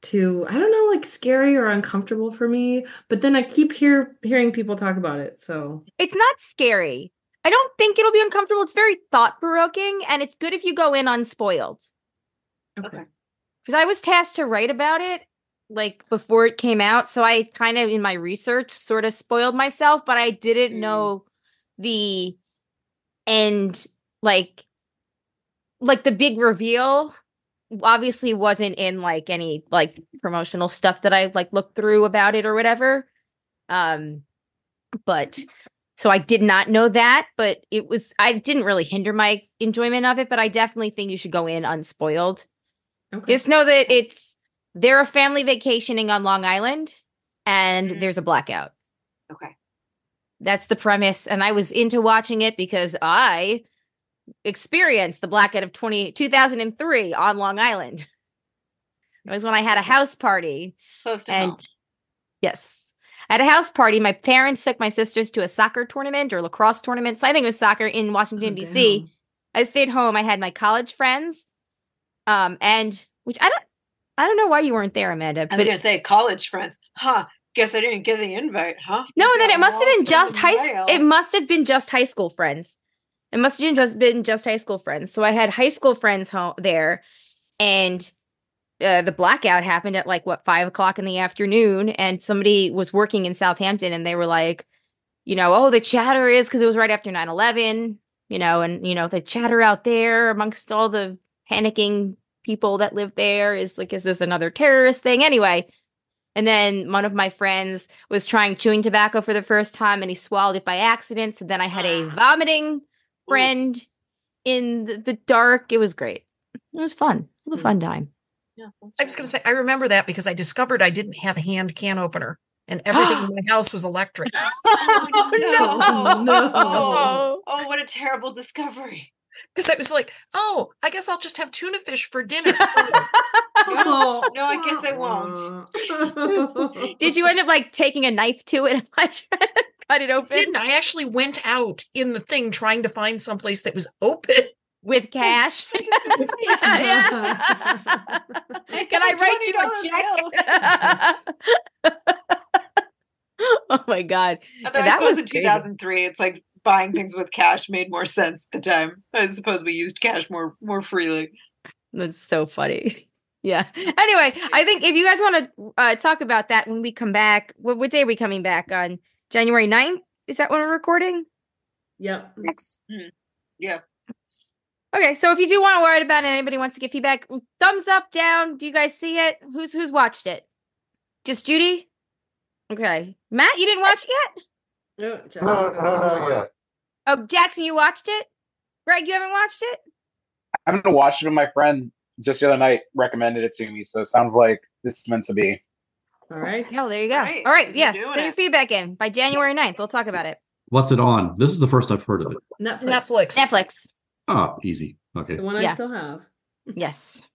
too I don't know, like scary or uncomfortable for me. But then I keep hear hearing people talk about it, so it's not scary. I don't think it'll be uncomfortable. It's very thought provoking, and it's good if you go in unspoiled. Okay. Because I was tasked to write about it like before it came out, so I kind of in my research sort of spoiled myself, but I didn't mm. know the end like like the big reveal obviously wasn't in like any like promotional stuff that I like looked through about it or whatever. Um but so I did not know that, but it was I didn't really hinder my enjoyment of it, but I definitely think you should go in unspoiled. Okay. Just know that it's they're a family vacationing on Long Island and mm-hmm. there's a blackout. Okay. That's the premise and I was into watching it because I experienced the blackout of 20, 2003 on Long Island. It was when I had a house party. Close to and home. yes, at a house party, my parents took my sisters to a soccer tournament or lacrosse tournament. So I think it was soccer in Washington, oh, D.C. I stayed home. I had my college friends. Um, and which I don't I don't know why you weren't there, Amanda. I was gonna say college friends. Huh. Guess I didn't get the invite, huh? No, then it must have been just high school. It must have been just high school friends. It must have just been just high school friends. So I had high school friends home there, and uh, the blackout happened at like what five o'clock in the afternoon, and somebody was working in Southampton, and they were like, you know, oh, the chatter is because it was right after 9-11, you know, and you know the chatter out there amongst all the panicking people that live there is like, is this another terrorist thing? Anyway. And then one of my friends was trying chewing tobacco for the first time and he swallowed it by accident. So then I had a [gasps] vomiting friend Ooh. in the, the, dark. It was great. It was fun. It was a hmm. fun time. Yeah, I was going to say, I remember that because I discovered I didn't have a hand can opener and everything in [gasps] my house was electric. [laughs] [laughs] oh, no. Oh, [laughs] no. Oh, oh, what a terrible discovery. Because I was like, oh, I guess I'll just have tuna fish for dinner. no, no, I guess I won't. Did you end up like taking a knife to it? Cut it open? I didn't. I actually went out in the thing trying to find someplace that was open. with cash. [laughs] yeah. Can I write you a check? [laughs] oh my god, that was in 2003. It's like buying things with cash made more sense at the time. I suppose we used cash more more freely. That's so funny. [laughs] Yeah. Anyway, I think if you guys want to uh, talk about that when we come back, what, what, day are we coming back on? January 9th? Is that when we're recording? Yep. Next. Mm-hmm. Yeah. Okay, so if you do want to write about it, anybody wants to give feedback, thumbs up, down. Do you guys see it? Who's who's watched it? Just Judy. Okay, Matt, you didn't watch it yet. No, no, no, not yet. Oh, Jackson, you watched it. Greg, you haven't watched it. I haven't watched it. with My friend just the other night recommended it to me, so it sounds like it's meant to be. All right. Hell, there you go. All right, All right yeah. Send your feedback in by January 9th. We'll talk about it. What's it on? This is the first I've heard of it. Netflix. Netflix. Netflix. Oh, easy. Okay. The one yeah. I still have. [laughs] yes.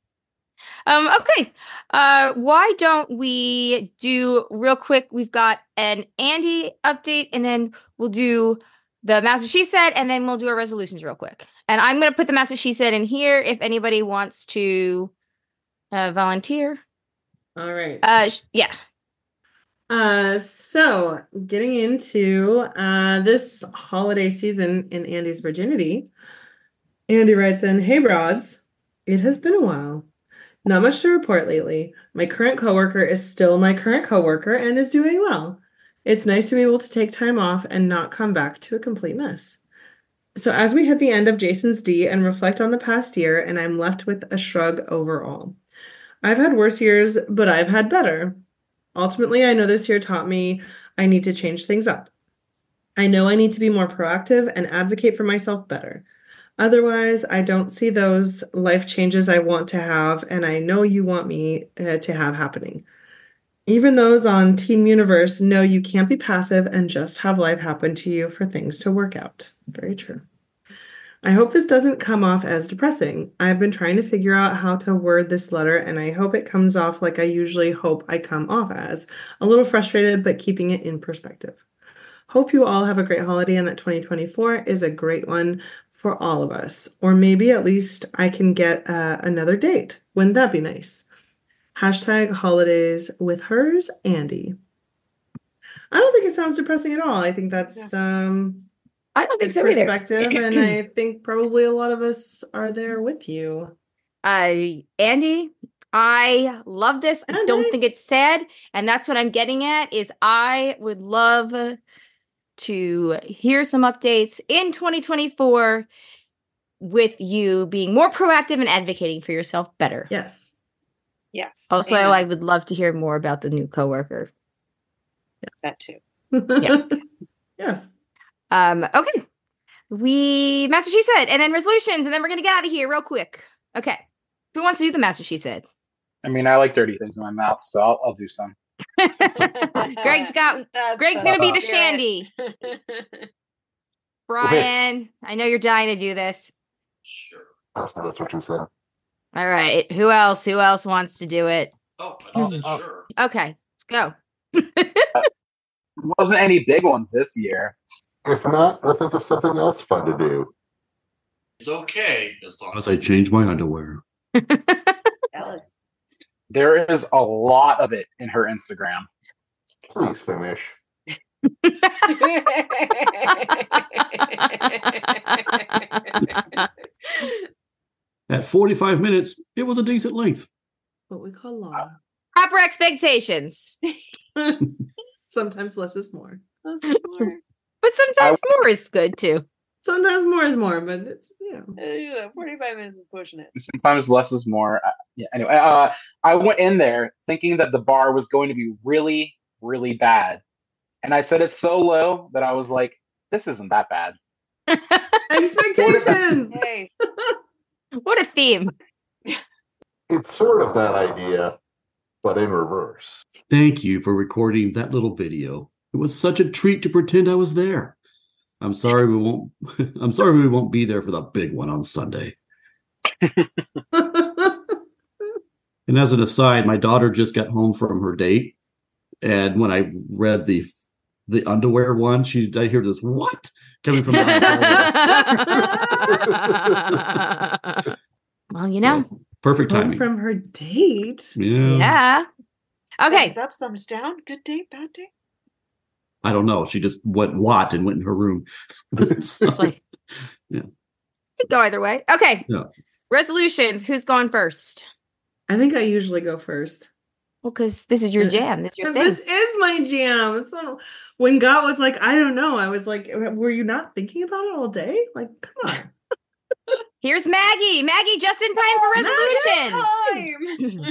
Um, okay. Uh, why don't we do real quick? We've got an Andy update, and then we'll do the master she said, and then we'll do our resolutions real quick. And I'm gonna put the master she said in here if anybody wants to uh, volunteer. All right. Uh, yeah. Uh, so getting into uh this holiday season in Andy's virginity, Andy writes in, Hey broads, it has been a while. Not much to report lately. My current coworker is still my current coworker and is doing well. It's nice to be able to take time off and not come back to a complete mess. So, as we hit the end of Jason's D and reflect on the past year, and I'm left with a shrug overall. I've had worse years, but I've had better. Ultimately, I know this year taught me I need to change things up. I know I need to be more proactive and advocate for myself better. Otherwise, I don't see those life changes I want to have, and I know you want me uh, to have happening. Even those on Team Universe know you can't be passive and just have life happen to you for things to work out. Very true. I hope this doesn't come off as depressing. I've been trying to figure out how to word this letter, and I hope it comes off like I usually hope I come off as a little frustrated, but keeping it in perspective. Hope you all have a great holiday and that 2024 is a great one for all of us. Or maybe at least I can get uh, another date. Wouldn't that be nice? Hashtag holidays with hers, Andy. I don't think it sounds depressing at all. I think that's um I don't think so perspective, and [clears throat] I think probably a lot of us are there with you. Uh Andy, I love this. Andy. I don't think it's sad, and that's what I'm getting at is I would love to hear some updates in 2024 with you being more proactive and advocating for yourself better. Yes. Yes. Also, Amen. I would love to hear more about the new coworker. Yes. That too. [laughs] Yeah. yes. Um, okay. We Master She said, and then resolutions, and then we're gonna get out of here real quick. Okay. Who wants to do the Master She said? I mean, I like dirty things in my mouth, so I'll, I'll do some. [laughs] Greg's [laughs] got That's Greg's gonna be the shandy. [laughs] Brian, I know you're dying to do this. Sure. That's what you said. All right. Who else? Who else wants to do it? Oh, I said oh. sure. Okay, let's go. wasn't any big ones this year. If not, I think there's something else fun to do. It's okay as long as I change my underwear. [laughs] There is a lot of it in her Instagram. Please finish. [laughs] At 45 minutes, it was a decent length. What we call long. Uh, proper expectations. [laughs] sometimes less is more. Less is more. But sometimes I, more is good too sometimes more is more, but it's you know, uh, yeah, forty five minutes is pushing it. Sometimes less is more. Uh, yeah. Anyway, uh, I went in there thinking that the bar was going to be really, really bad, and I said it so low that I was like, "This isn't that bad." [laughs] Expectations. [laughs] hey, what a theme! It's sort of that idea, but in reverse. Thank you for recording that little video. It was such a treat to pretend I was there. I'm sorry we won't. [laughs] I'm sorry we won't be there for the big one on Sunday. [laughs] and as an aside, my daughter just got home from her date, and when I read the the underwear one. She I hear this what coming from the [laughs] Well, you know. Perfect Home timing. from her date. Yeah. Yeah. Okay. Thumbs up, thumbs down. Good date, bad date. I don't know. She just went what and went in her room. [laughs] [laughs] Just like [laughs] yeah. could go either way. Okay. Yeah. Resolutions. Who's going first? I think I usually go first. Well, because this is your jam. This is your thing. This is my jam. That's what, when Gott was like, I don't know. I was like, uh, were you not thinking about it all day? Like, come on. Here's Maggie. Maggie, just in time for resolutions.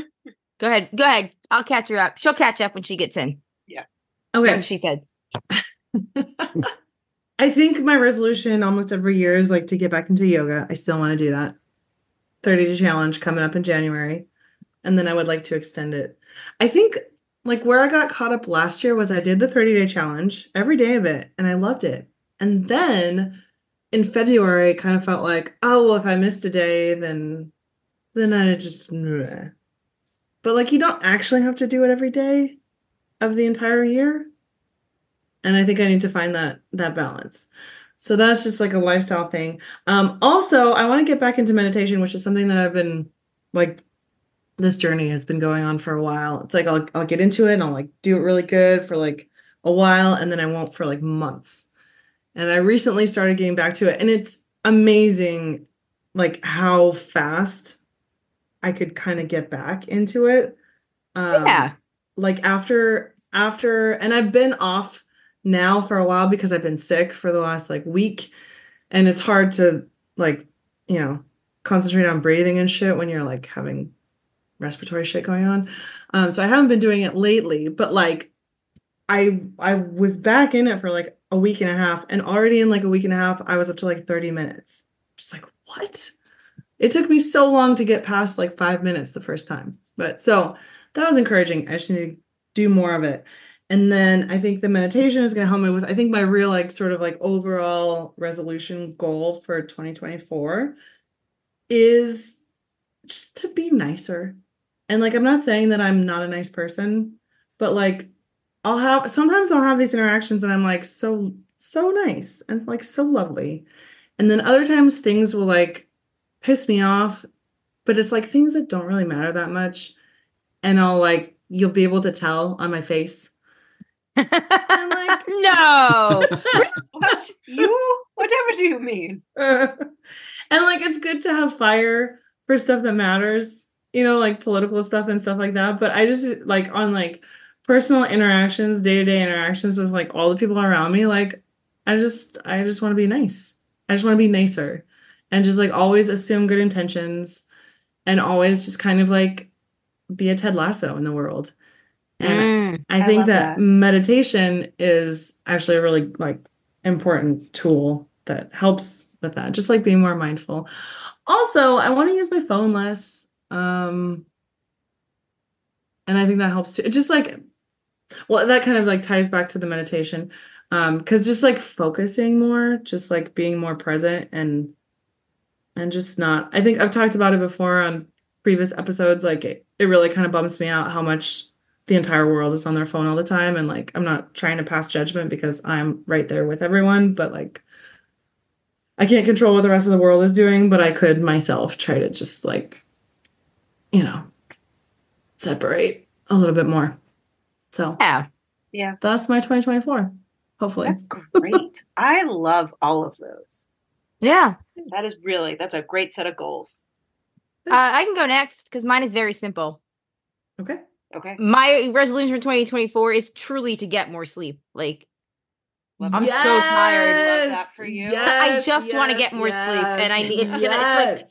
Go ahead. Go ahead. I'll catch her up. She'll catch up when she gets in. Yeah. Okay. Like she said. [laughs] I think my resolution almost every year is like to get back into yoga. I still want to do that. 30 day challenge coming up in January. And then I would like to extend it. I think like where I got caught up last year was I did the 30 day challenge every day of it and I loved it. And then in February, it kind of felt like, oh, well, if I missed a day, then then I just bleh. but like you don't actually have to do it every day of the entire year. And I think I need to find that that balance. So that's just like a lifestyle thing. Um also, I want to get back into meditation, which is something that I've been like this journey has been going on for a while. It's like I'll I'll get into it and I'll like do it really good for like a while and then I won't for like months. And I recently started getting back to it and it's amazing like how fast I could kind of get back into it. Um, Yeah. Like after after and I've been off now for a while because I've been sick for the last like week and it's hard to like, you know, concentrate on breathing and shit when you're like having respiratory shit going on. Um so I haven't been doing it lately, but like I I was back in it for like a week and a half and already in like a week and a half I was up to like 30 minutes. Just like what? It took me so long to get past like 5 minutes the first time. But so that was encouraging. I to do more of it. And then I think the meditation is going to help me with I think my real like sort of like overall resolution goal for 2024 is just to be nicer. And like I'm not saying that I'm not a nice person, but like I'll have sometimes I'll have these interactions and I'm like so so nice and like so lovely. And then other times things will like piss me off, but it's like things that don't really matter that much. And I'll like you'll be able to tell on my face. [laughs] no. [laughs] what you whatever do you mean? [laughs] and like it's good to have fire for stuff that matters, you know, like political stuff and stuff like that. But I just like on like personal interactions, day-to-day interactions with like all the people around me, like I just I just want to be nice. I just want to be nicer and just like always assume good intentions and always just kind of like be a Ted Lasso in the world. And Mm, I I think love that, that. meditation is actually a really like important tool that helps with that. Just like being more mindful. Also, I want to use my phone less. Um and I think that helps too. It just like well, that kind of like ties back to the meditation. Um, because just like focusing more, just like being more present and and just not I think I've talked about it before on previous episodes. Like it, it really kind of bums me out how much the entire world is on their phone all the time. And like I'm not trying to pass judgment because I'm right there with everyone, but like I can't control what the rest of the world is doing, but I could myself try to just like, you know, separate a little bit more. So yeah, yeah, that's my 2024. Hopefully, that's great. [laughs] I love all of those. Yeah. That is really that's a great set of goals. Uh, I can go next because mine is very simple. Okay. Okay. My resolution for 2024 is truly to get more sleep. Like, I'm so tired. Love that for you. I just want to get more sleep, and I need it's gonna it's like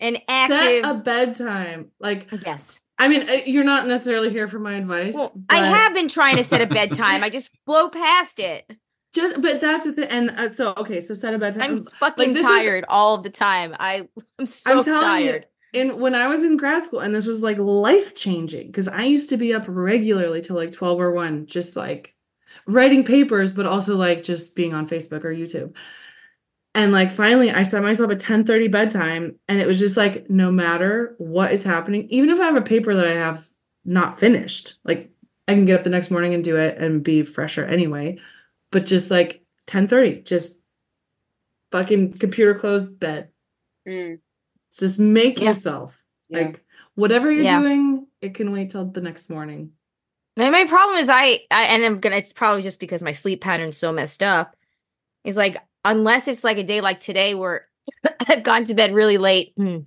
an Set active. a bedtime. Like yes. I mean, uh, you're not necessarily here for my advice. I but- have been trying to set a [laughs] bedtime. I just blow past it. just, but that's the thing. And uh, so, okay, so set a bedtime. I'm fucking this is- tired all of the time. I [laughs] I'm so I'm telling tired. you, and when I was in grad school, and this was like life changing because I used to be up regularly till like 12 or 1, just like writing papers, but also like just being on Facebook or YouTube. And like finally I set myself a 10 30 bedtime, and it was just like no matter what is happening, even if I have a paper that I have not finished, like I can get up the next morning and do it and be fresher anyway. but just like 10 30, just fucking computer closed, bed. Mm. Just make Yeah. yourself Yeah. like whatever you're Yeah. doing, it can wait till the next morning. And my problem is I, I and I'm gonna it's probably just because my sleep pattern's so messed up. Is like unless it's like a day like today where [laughs] I've gone to bed really late, hmm,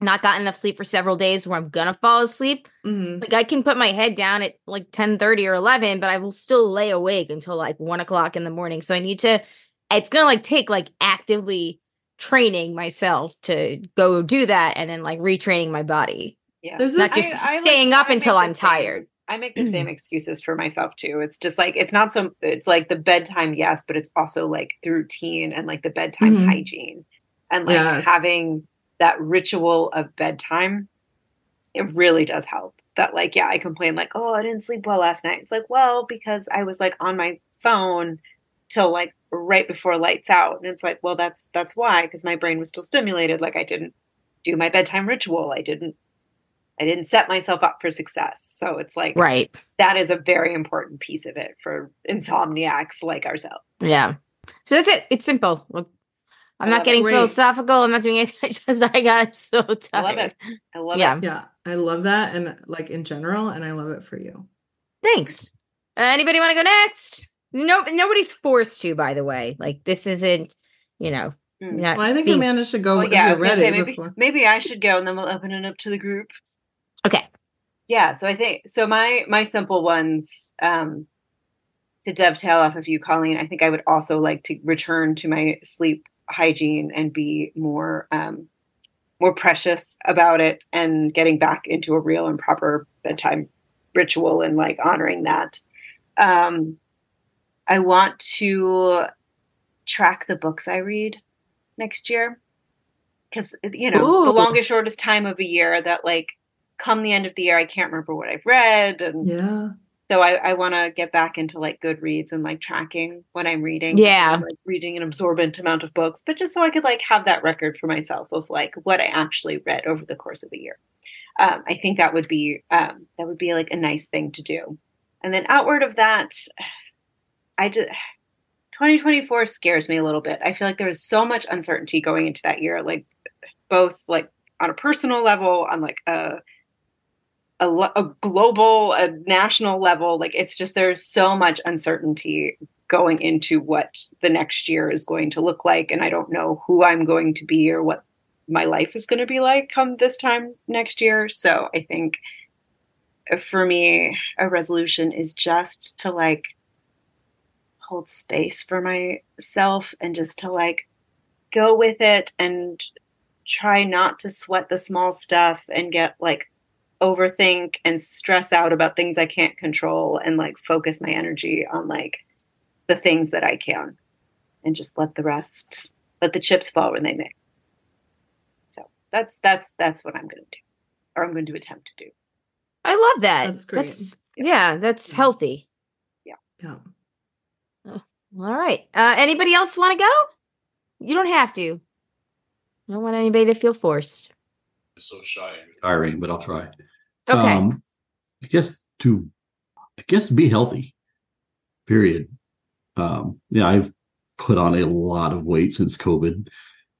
not gotten enough sleep for several days where I'm gonna fall asleep. Mhm. Like I can put my head down at like 10 30 or 11, but I will still lay awake until like one o'clock in the morning. So I need to, it's gonna like take like actively training myself to go do that and then like retraining my body. Yeah. There's Not this- just I- I, like- staying up I until I'm same- tired. I make the same [clears throat] excuses for myself too. It's just like it's not so it's like the bedtime, yes, but it's also like the routine and like the bedtime Mhm. hygiene. And like Yes. having that ritual of bedtime, it really does help. That like, yeah, I complain like, oh, I didn't sleep well last night. It's like, well, because I was like on my phone till like right before lights out. And it's like, well, that's that's why, because my brain was still stimulated. Like I didn't do my bedtime ritual. I didn't I didn't set myself up for success. So it's like Right. that is a very important piece of it for insomniacs like ourselves. Yeah. So that's it. It's simple. I'm not love it. getting philosophical. I'm not doing anything. [laughs] I just I got so tired I love it. I love Yeah. it. Yeah, I love that and like in general and I love it for you. Thanks. Uh, anybody want to go next? No, nobody's forced to. By the way, like this isn't, you know, Mm. not Well, I think being- Amanda should go Well, yeah, I was gonna ready say maybe before. maybe I should go and then we'll open it up to the group. okay. Yeah, so I think so my my simple ones um to dovetail off of you, Colleen, I think I would also like to return to my sleep hygiene and be more um more precious about it and getting back into a real and proper bedtime ritual and like honoring that. Um I want to track the books I read next year. Cause you know, the longest shortest time of a year that like come the end of the year I can't remember what I've read and Yeah. so I, I want to get back into like Goodreads and like tracking what I'm reading. Yeah. Like reading an absorbent amount of books, but just so I could like have that record for myself of like what I actually read over the course of a year. Um, I think that would be um, that would be like a nice thing to do. And then outward of that, I just [sighs] 2024 scares me a little bit. I feel like there is so much uncertainty going into that year, like both like on a personal level, on like a a, a global, a national level. Like it's just there's so much uncertainty going into what the next year is going to look like, and I don't know who I'm going to be or what my life is going to be like come this time next year. So I think uh, for me, a resolution is just to like hold space for myself and just to like go with it and try not to sweat the small stuff and get like overthink and stress out about things I can't control and like focus my energy on like the things that I can and just let the rest let the chips fall when they may. So that's that's that's what I'm going to do or I'm going to attempt to do. I love that. That's great. That's, yeah, that's mm-hmm. healthy. Yeah. Yeah. All right. Uh, anybody else want to go? You don't have to. I don't want anybody to feel forced. so shy. and retiring, but I'll try. Okay. Um, I guess to, I guess be healthy. Period. Um, yeah, I've put on a lot of weight since COVID.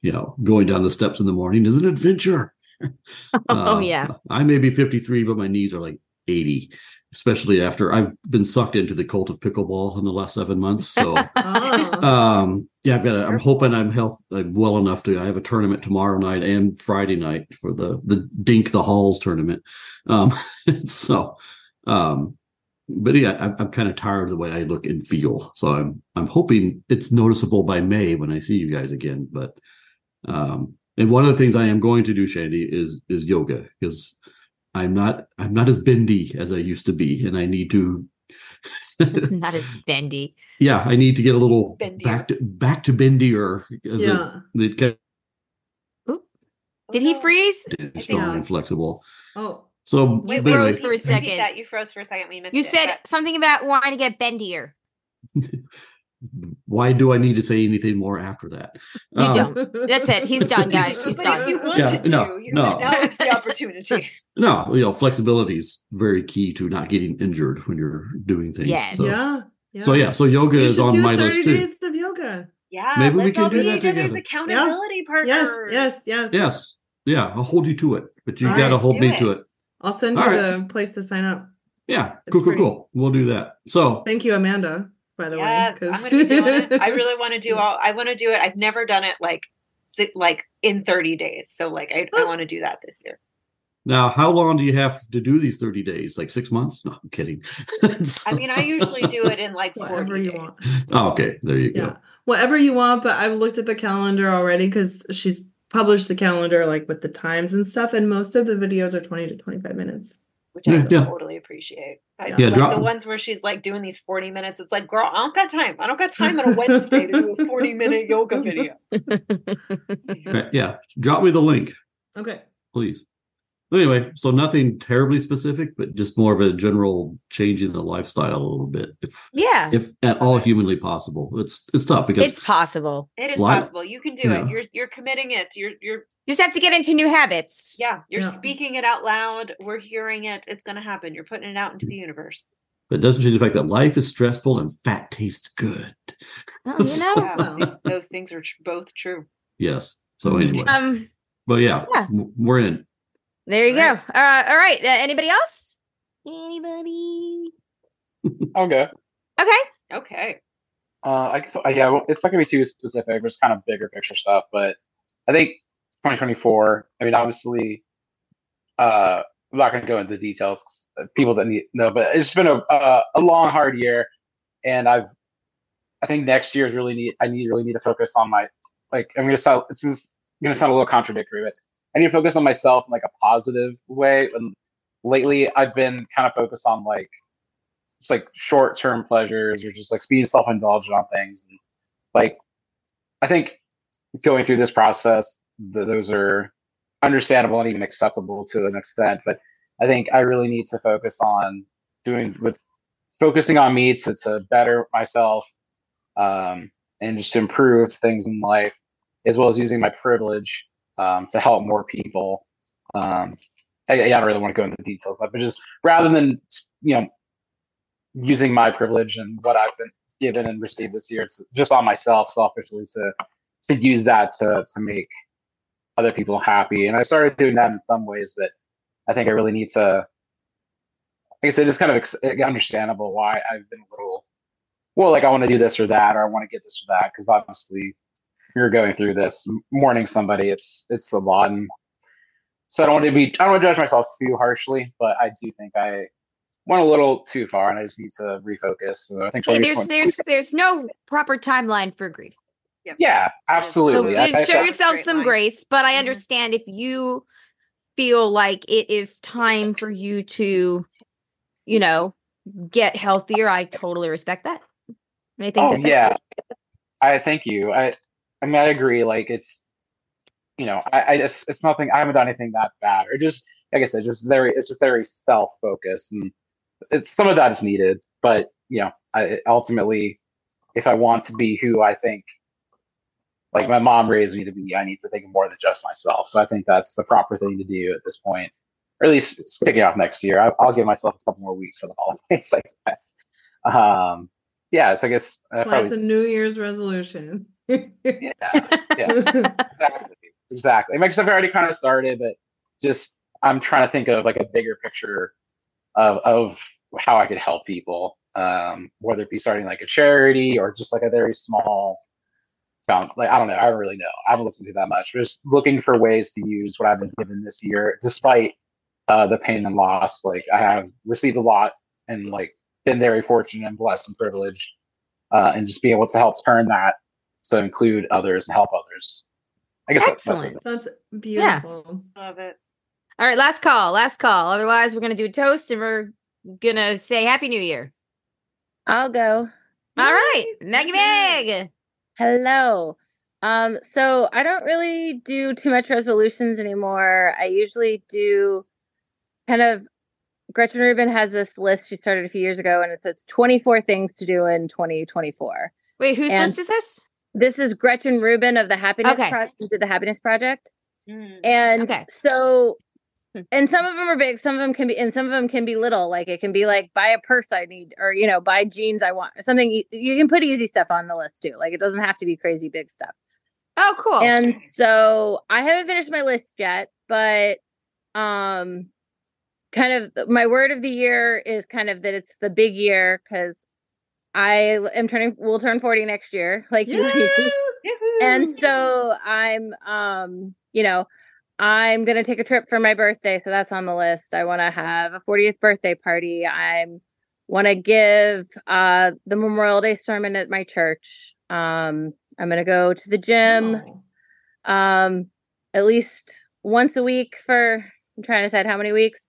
You know, going down the steps in the morning is an adventure. [laughs] oh Uh, yeah. I may be 53, but my knees are like 80, especially after I've been sucked into the cult of pickleball in the last seven months. So, [laughs] Oh. um, yeah, I've got. A, I'm hoping I'm health I'm well enough to. I have a tournament tomorrow night and Friday night for the the Dink the Halls tournament. Um, [laughs] so, um, but yeah, I'm, I'm kind of tired of the way I look and feel. So I'm I'm hoping it's noticeable by May when I see you guys again. But, um, and one of the things I am going to do, Shandy, is is yoga because I'm not I'm not as bendy as I used to be, and I need to. [laughs] Not as bendy. yeah, I need to get a little Bendier. back to back to bendier as Yeah. a, it get Did he freeze? strong so. and flexible. Oh. So You but froze anyway, for a second. that you froze for a second. We missed You it, said but- something about wanting to get bendier. [laughs] why do I need to say anything more after that? You Um, don't. That's it. He's done, guys. He's but done. if you wanted Yeah, no, to, you, no. now is the opportunity. [laughs] No, you know, flexibility is very key to not getting injured when you're doing things. Yes. So, Yeah. Yeah. So yeah, so yoga you is on my list too. Days of yoga. Yeah, maybe we can do that each other's accountability yeah. partners. Yes, yes, yes. Yes, yeah. I'll hold you to it, but you got to hold me it. to it. I'll send you right. the place to sign up. Yeah, it's cool, cool, cool. We'll do that. So thank you, Amanda. By the yes, way, I'm going to be doing it. I really want to do [laughs] all. I want to do it. I've never done it like like in 30 days. So like I, I oh. want to do that this year. Now, how long do you have to do these 30 days? Like six months? No, I'm kidding. [laughs] I mean, I usually do it in like whatever you days. want. Oh, okay, there you yeah. go. Whatever you want, but I've looked at the calendar already because she's published the calendar like with the times and stuff, and most of the videos are 20 to 25 minutes. Which I yeah. totally appreciate. I, yeah, like drop- the ones where she's like doing these 40 minutes. It's like, girl, I don't got time. I don't got time on a Wednesday to do a 40 minute yoga video. [laughs] right, yeah. Drop me the link. Okay. Please. Anyway, so nothing terribly specific, but just more of a general change in the lifestyle a little bit, if yeah, if at all humanly possible. It's it's tough because it's possible. It is life, possible. You can do yeah. it. You're you're committing it. You're you're you just have to get into new habits. Yeah, you're yeah. speaking it out loud. We're hearing it. It's going to happen. You're putting it out into the universe. But it doesn't change the fact that life is stressful and fat tastes good. Oh, you [laughs] know, yeah, these, those things are tr- both true. Yes. So anyway, um, but yeah, yeah. we're in. There you right. go. Uh, all right. Uh, anybody else? Anybody? I'll go. Okay. Okay. Uh, I guess, uh, yeah, well, it's not gonna be too specific. It's kind of bigger picture stuff, but I think 2024. I mean, obviously, uh, I'm not gonna go into the details. People that need know, but it's been a a, a long, hard year, and I've I think next year is really need. I need really need to focus on my like. I'm gonna sound. This is gonna sound a little contradictory, but I need to focus on myself in like a positive way. And lately, I've been kind of focused on like just like short term pleasures or just like being self indulgent on things. And like, I think going through this process, those are understandable and even acceptable to an extent. But I think I really need to focus on doing with focusing on me to, to better myself um, and just improve things in life, as well as using my privilege um, to help more people. Um, I, I don't really want to go into the details of that, but just rather than you know using my privilege and what I've been given and received this year, it's just on myself selfishly to to use that to to make other people happy. And I started doing that in some ways, but I think I really need to. I said, it's kind of ex- understandable why I've been a little, well, like I want to do this or that, or I want to get this or that, because obviously you're going through this mourning somebody it's it's a lot and so i don't want to be i don't want to judge myself too harshly but i do think i went a little too far and i just need to refocus so i think hey, there's there's there's no proper timeline for grief yep. yeah absolutely so I, show I, yourself some line. grace but i mm-hmm. understand mm-hmm. if you feel like it is time for you to you know get healthier i totally respect that i think oh, that yeah great. I thank you. I I mean, I agree. Like it's, you know, I, I just it's nothing. I haven't done anything that bad, or just like I said, just very it's just very self focused, and it's some of that is needed. But you know, I ultimately, if I want to be who I think, like my mom raised me to be, I need to think more than just myself. So I think that's the proper thing to do at this point, or at least picking off next year. I, will give myself a couple more weeks for the holidays, [laughs] like that. Um, yeah, so I guess uh, well, that's a New Year's resolution yeah, yeah, exactly, exactly. I've already kind of started, but just I'm trying to think of like a bigger picture of of how I could help people, um, whether it be starting like a charity or just like a very small found like I don't know, I don't really know. I haven't looked into that much. But just looking for ways to use what I've been given this year, despite uh, the pain and loss. Like I have received a lot and like been very fortunate and blessed and privileged, uh, and just being able to help turn that so include others and help others. I guess excellent. That's, that's beautiful. Yeah. Love it. All right, last call, last call. Otherwise, we're gonna do a toast and we're gonna say Happy New Year. I'll go. All right, Maggie Meg. Hello. Um, so I don't really do too much resolutions anymore. I usually do kind of Gretchen Rubin has this list she started a few years ago and it says 24 things to do in 2024. Wait, whose and list is this? This is Gretchen Rubin of the Happiness okay. Project, did the Happiness Project. Mm, and okay. so and some of them are big some of them can be and some of them can be little like it can be like buy a purse i need or you know buy jeans i want something you, you can put easy stuff on the list too like it doesn't have to be crazy big stuff oh cool and so i haven't finished my list yet but um kind of my word of the year is kind of that it's the big year because i am turning we'll turn 40 next year like [laughs] and so i'm um you know I'm going to take a trip for my birthday. So that's on the list. I want to have a 40th birthday party. I'm want to give uh, the Memorial Day sermon at my church. Um, I'm going to go to the gym oh. um, at least once a week for, I'm trying to decide how many weeks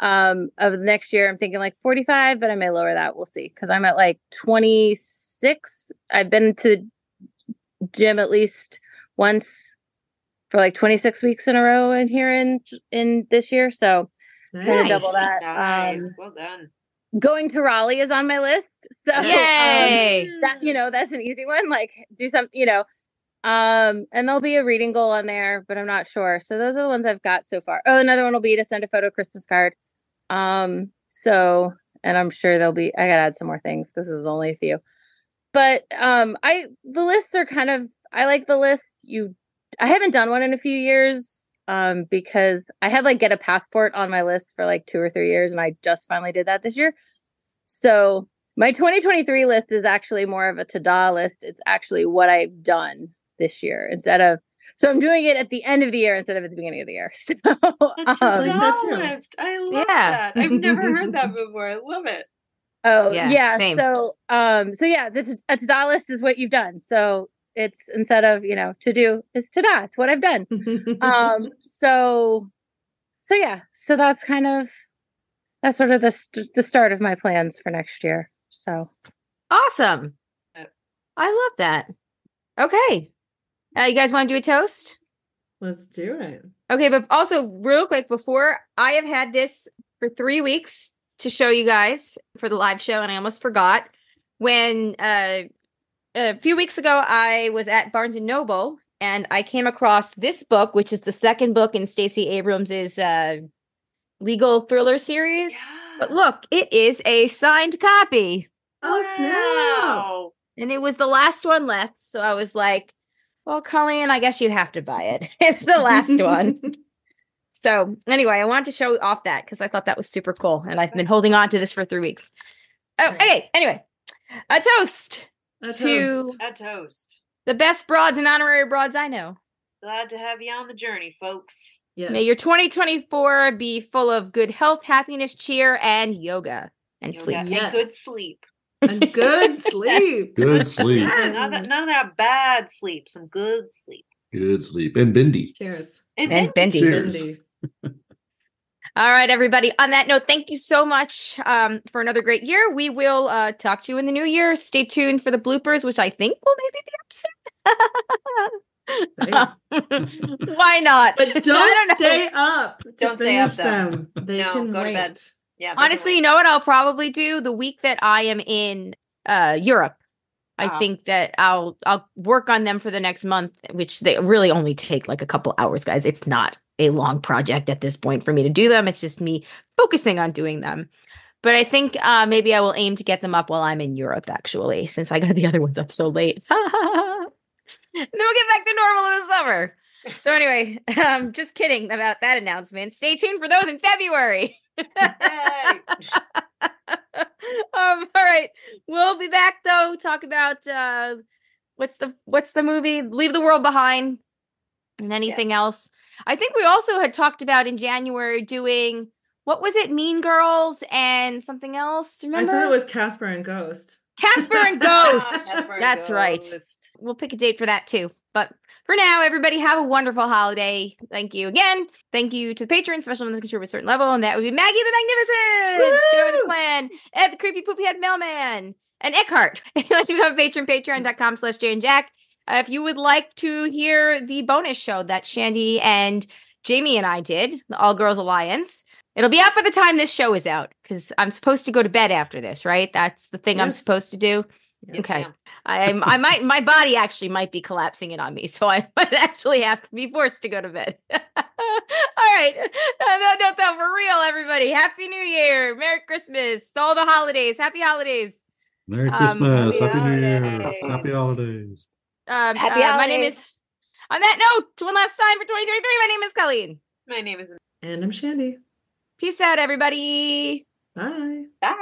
um, of next year. I'm thinking like 45, but I may lower that. We'll see. Cause I'm at like 26. I've been to gym at least once for like 26 weeks in a row in here in in this year. So nice. trying to double that. Nice. Um, well done. Going to Raleigh is on my list. [laughs] So um, Yay! Um, that you know, that's an easy one. Like do some, you know. Um, and there'll be a reading goal on there, but I'm not sure. So those are the ones I've got so far. Oh, another one will be to send a photo Christmas card. Um, so and I'm sure there'll be I gotta add some more things because this is only a few. But um I the lists are kind of I like the list. You I haven't done one in a few years um, because I had like get a passport on my list for like two or three years, and I just finally did that this year. So my 2023 list is actually more of a to-da list. It's actually what I've done this year instead of. So I'm doing it at the end of the year instead of at the beginning of the year. [laughs] So, um, list. I love yeah. that. I've never heard that [laughs] before. I love it. Oh yeah, yeah. So um, so yeah, this is a to-da list is what you've done. So it's instead of you know to do is to da it's what i've done [laughs] um so so yeah so that's kind of that's sort of the st- the start of my plans for next year so awesome i love that okay uh, you guys want to do a toast let's do it okay but also real quick before i have had this for three weeks to show you guys for the live show and i almost forgot when uh a few weeks ago, I was at Barnes and Noble and I came across this book, which is the second book in Stacey Abrams's uh, legal thriller series. Yeah. But look, it is a signed copy. Oh wow. And it was the last one left, so I was like, "Well, Colleen, I guess you have to buy it. [laughs] it's the last one." [laughs] So anyway, I wanted to show off that because I thought that was super cool, and I've been holding on to this for three weeks. Oh, nice. okay. Anyway, a toast a to toast. a toast. The best broads and honorary broads I know. Glad to have you on the journey, folks. Yes. May your 2024 be full of good health, happiness, cheer, and yoga and yoga sleep. Yes. And good sleep. And good [laughs] sleep. good sleep. None of, that, none of that bad sleep. Some good sleep. Good sleep. And Bindi. Cheers. And, and Bindi. Cheers. [laughs] All right, everybody. On that note, thank you so much um, for another great year. We will uh, talk to you in the new year. Stay tuned for the bloopers, which I think will maybe be up soon. [laughs] Why not? But don't, don't stay up. Don't stay up. Them. They no, can go wait. to bed. Yeah. Honestly, you know what I'll probably do the week that I am in uh, Europe. I wow. think that I'll I'll work on them for the next month, which they really only take like a couple hours, guys. It's not a long project at this point for me to do them. It's just me focusing on doing them. But I think uh, maybe I will aim to get them up while I'm in Europe, actually, since I got the [laughs] other ones up so late. [laughs] then we'll get back to normal in the summer. So anyway, [laughs] um, just kidding about that announcement. Stay tuned for those in February. [laughs] um, all right, we'll be back though. Talk about uh, what's the what's the movie? Leave the World Behind, and anything yeah. else. I think we also had talked about in January doing what was it? Mean Girls and something else. Remember? I thought it was Casper and Ghost. Casper and Ghost. [laughs] Casper and That's Ghost. right. We'll pick a date for that too. But for now, everybody have a wonderful holiday. Thank you again. Thank you to the patrons, special ones who contribute a certain level, and that would be Maggie the Magnificent, Joe the Plan, Ed the Creepy Poopy Head Mailman, and Eckhart. [laughs] If you want to become a patron, patreon.com slash Jay and Jack. Uh, if you would like to hear the bonus show that Shandy and Jamie and I did, the All Girls Alliance, It'll be up by the time this show is out because I'm supposed to go to bed after this, right? That's the thing yes. I'm supposed to do. Yes, okay. I I might my body actually might be collapsing in on me, so I [laughs] might actually have to be forced to go to bed. [laughs] All right, no, no, no, for real, everybody. Happy New Year, Merry Christmas, all the holidays, Happy holidays. Merry um, Christmas, um, Happy, Happy New Year, Happy holidays. Um, happy uh, holidays. My name is. On that note, one last time for 2023. My name is Colleen. My name is. And I'm Shandy. Peace out, everybody. Bye. Bye.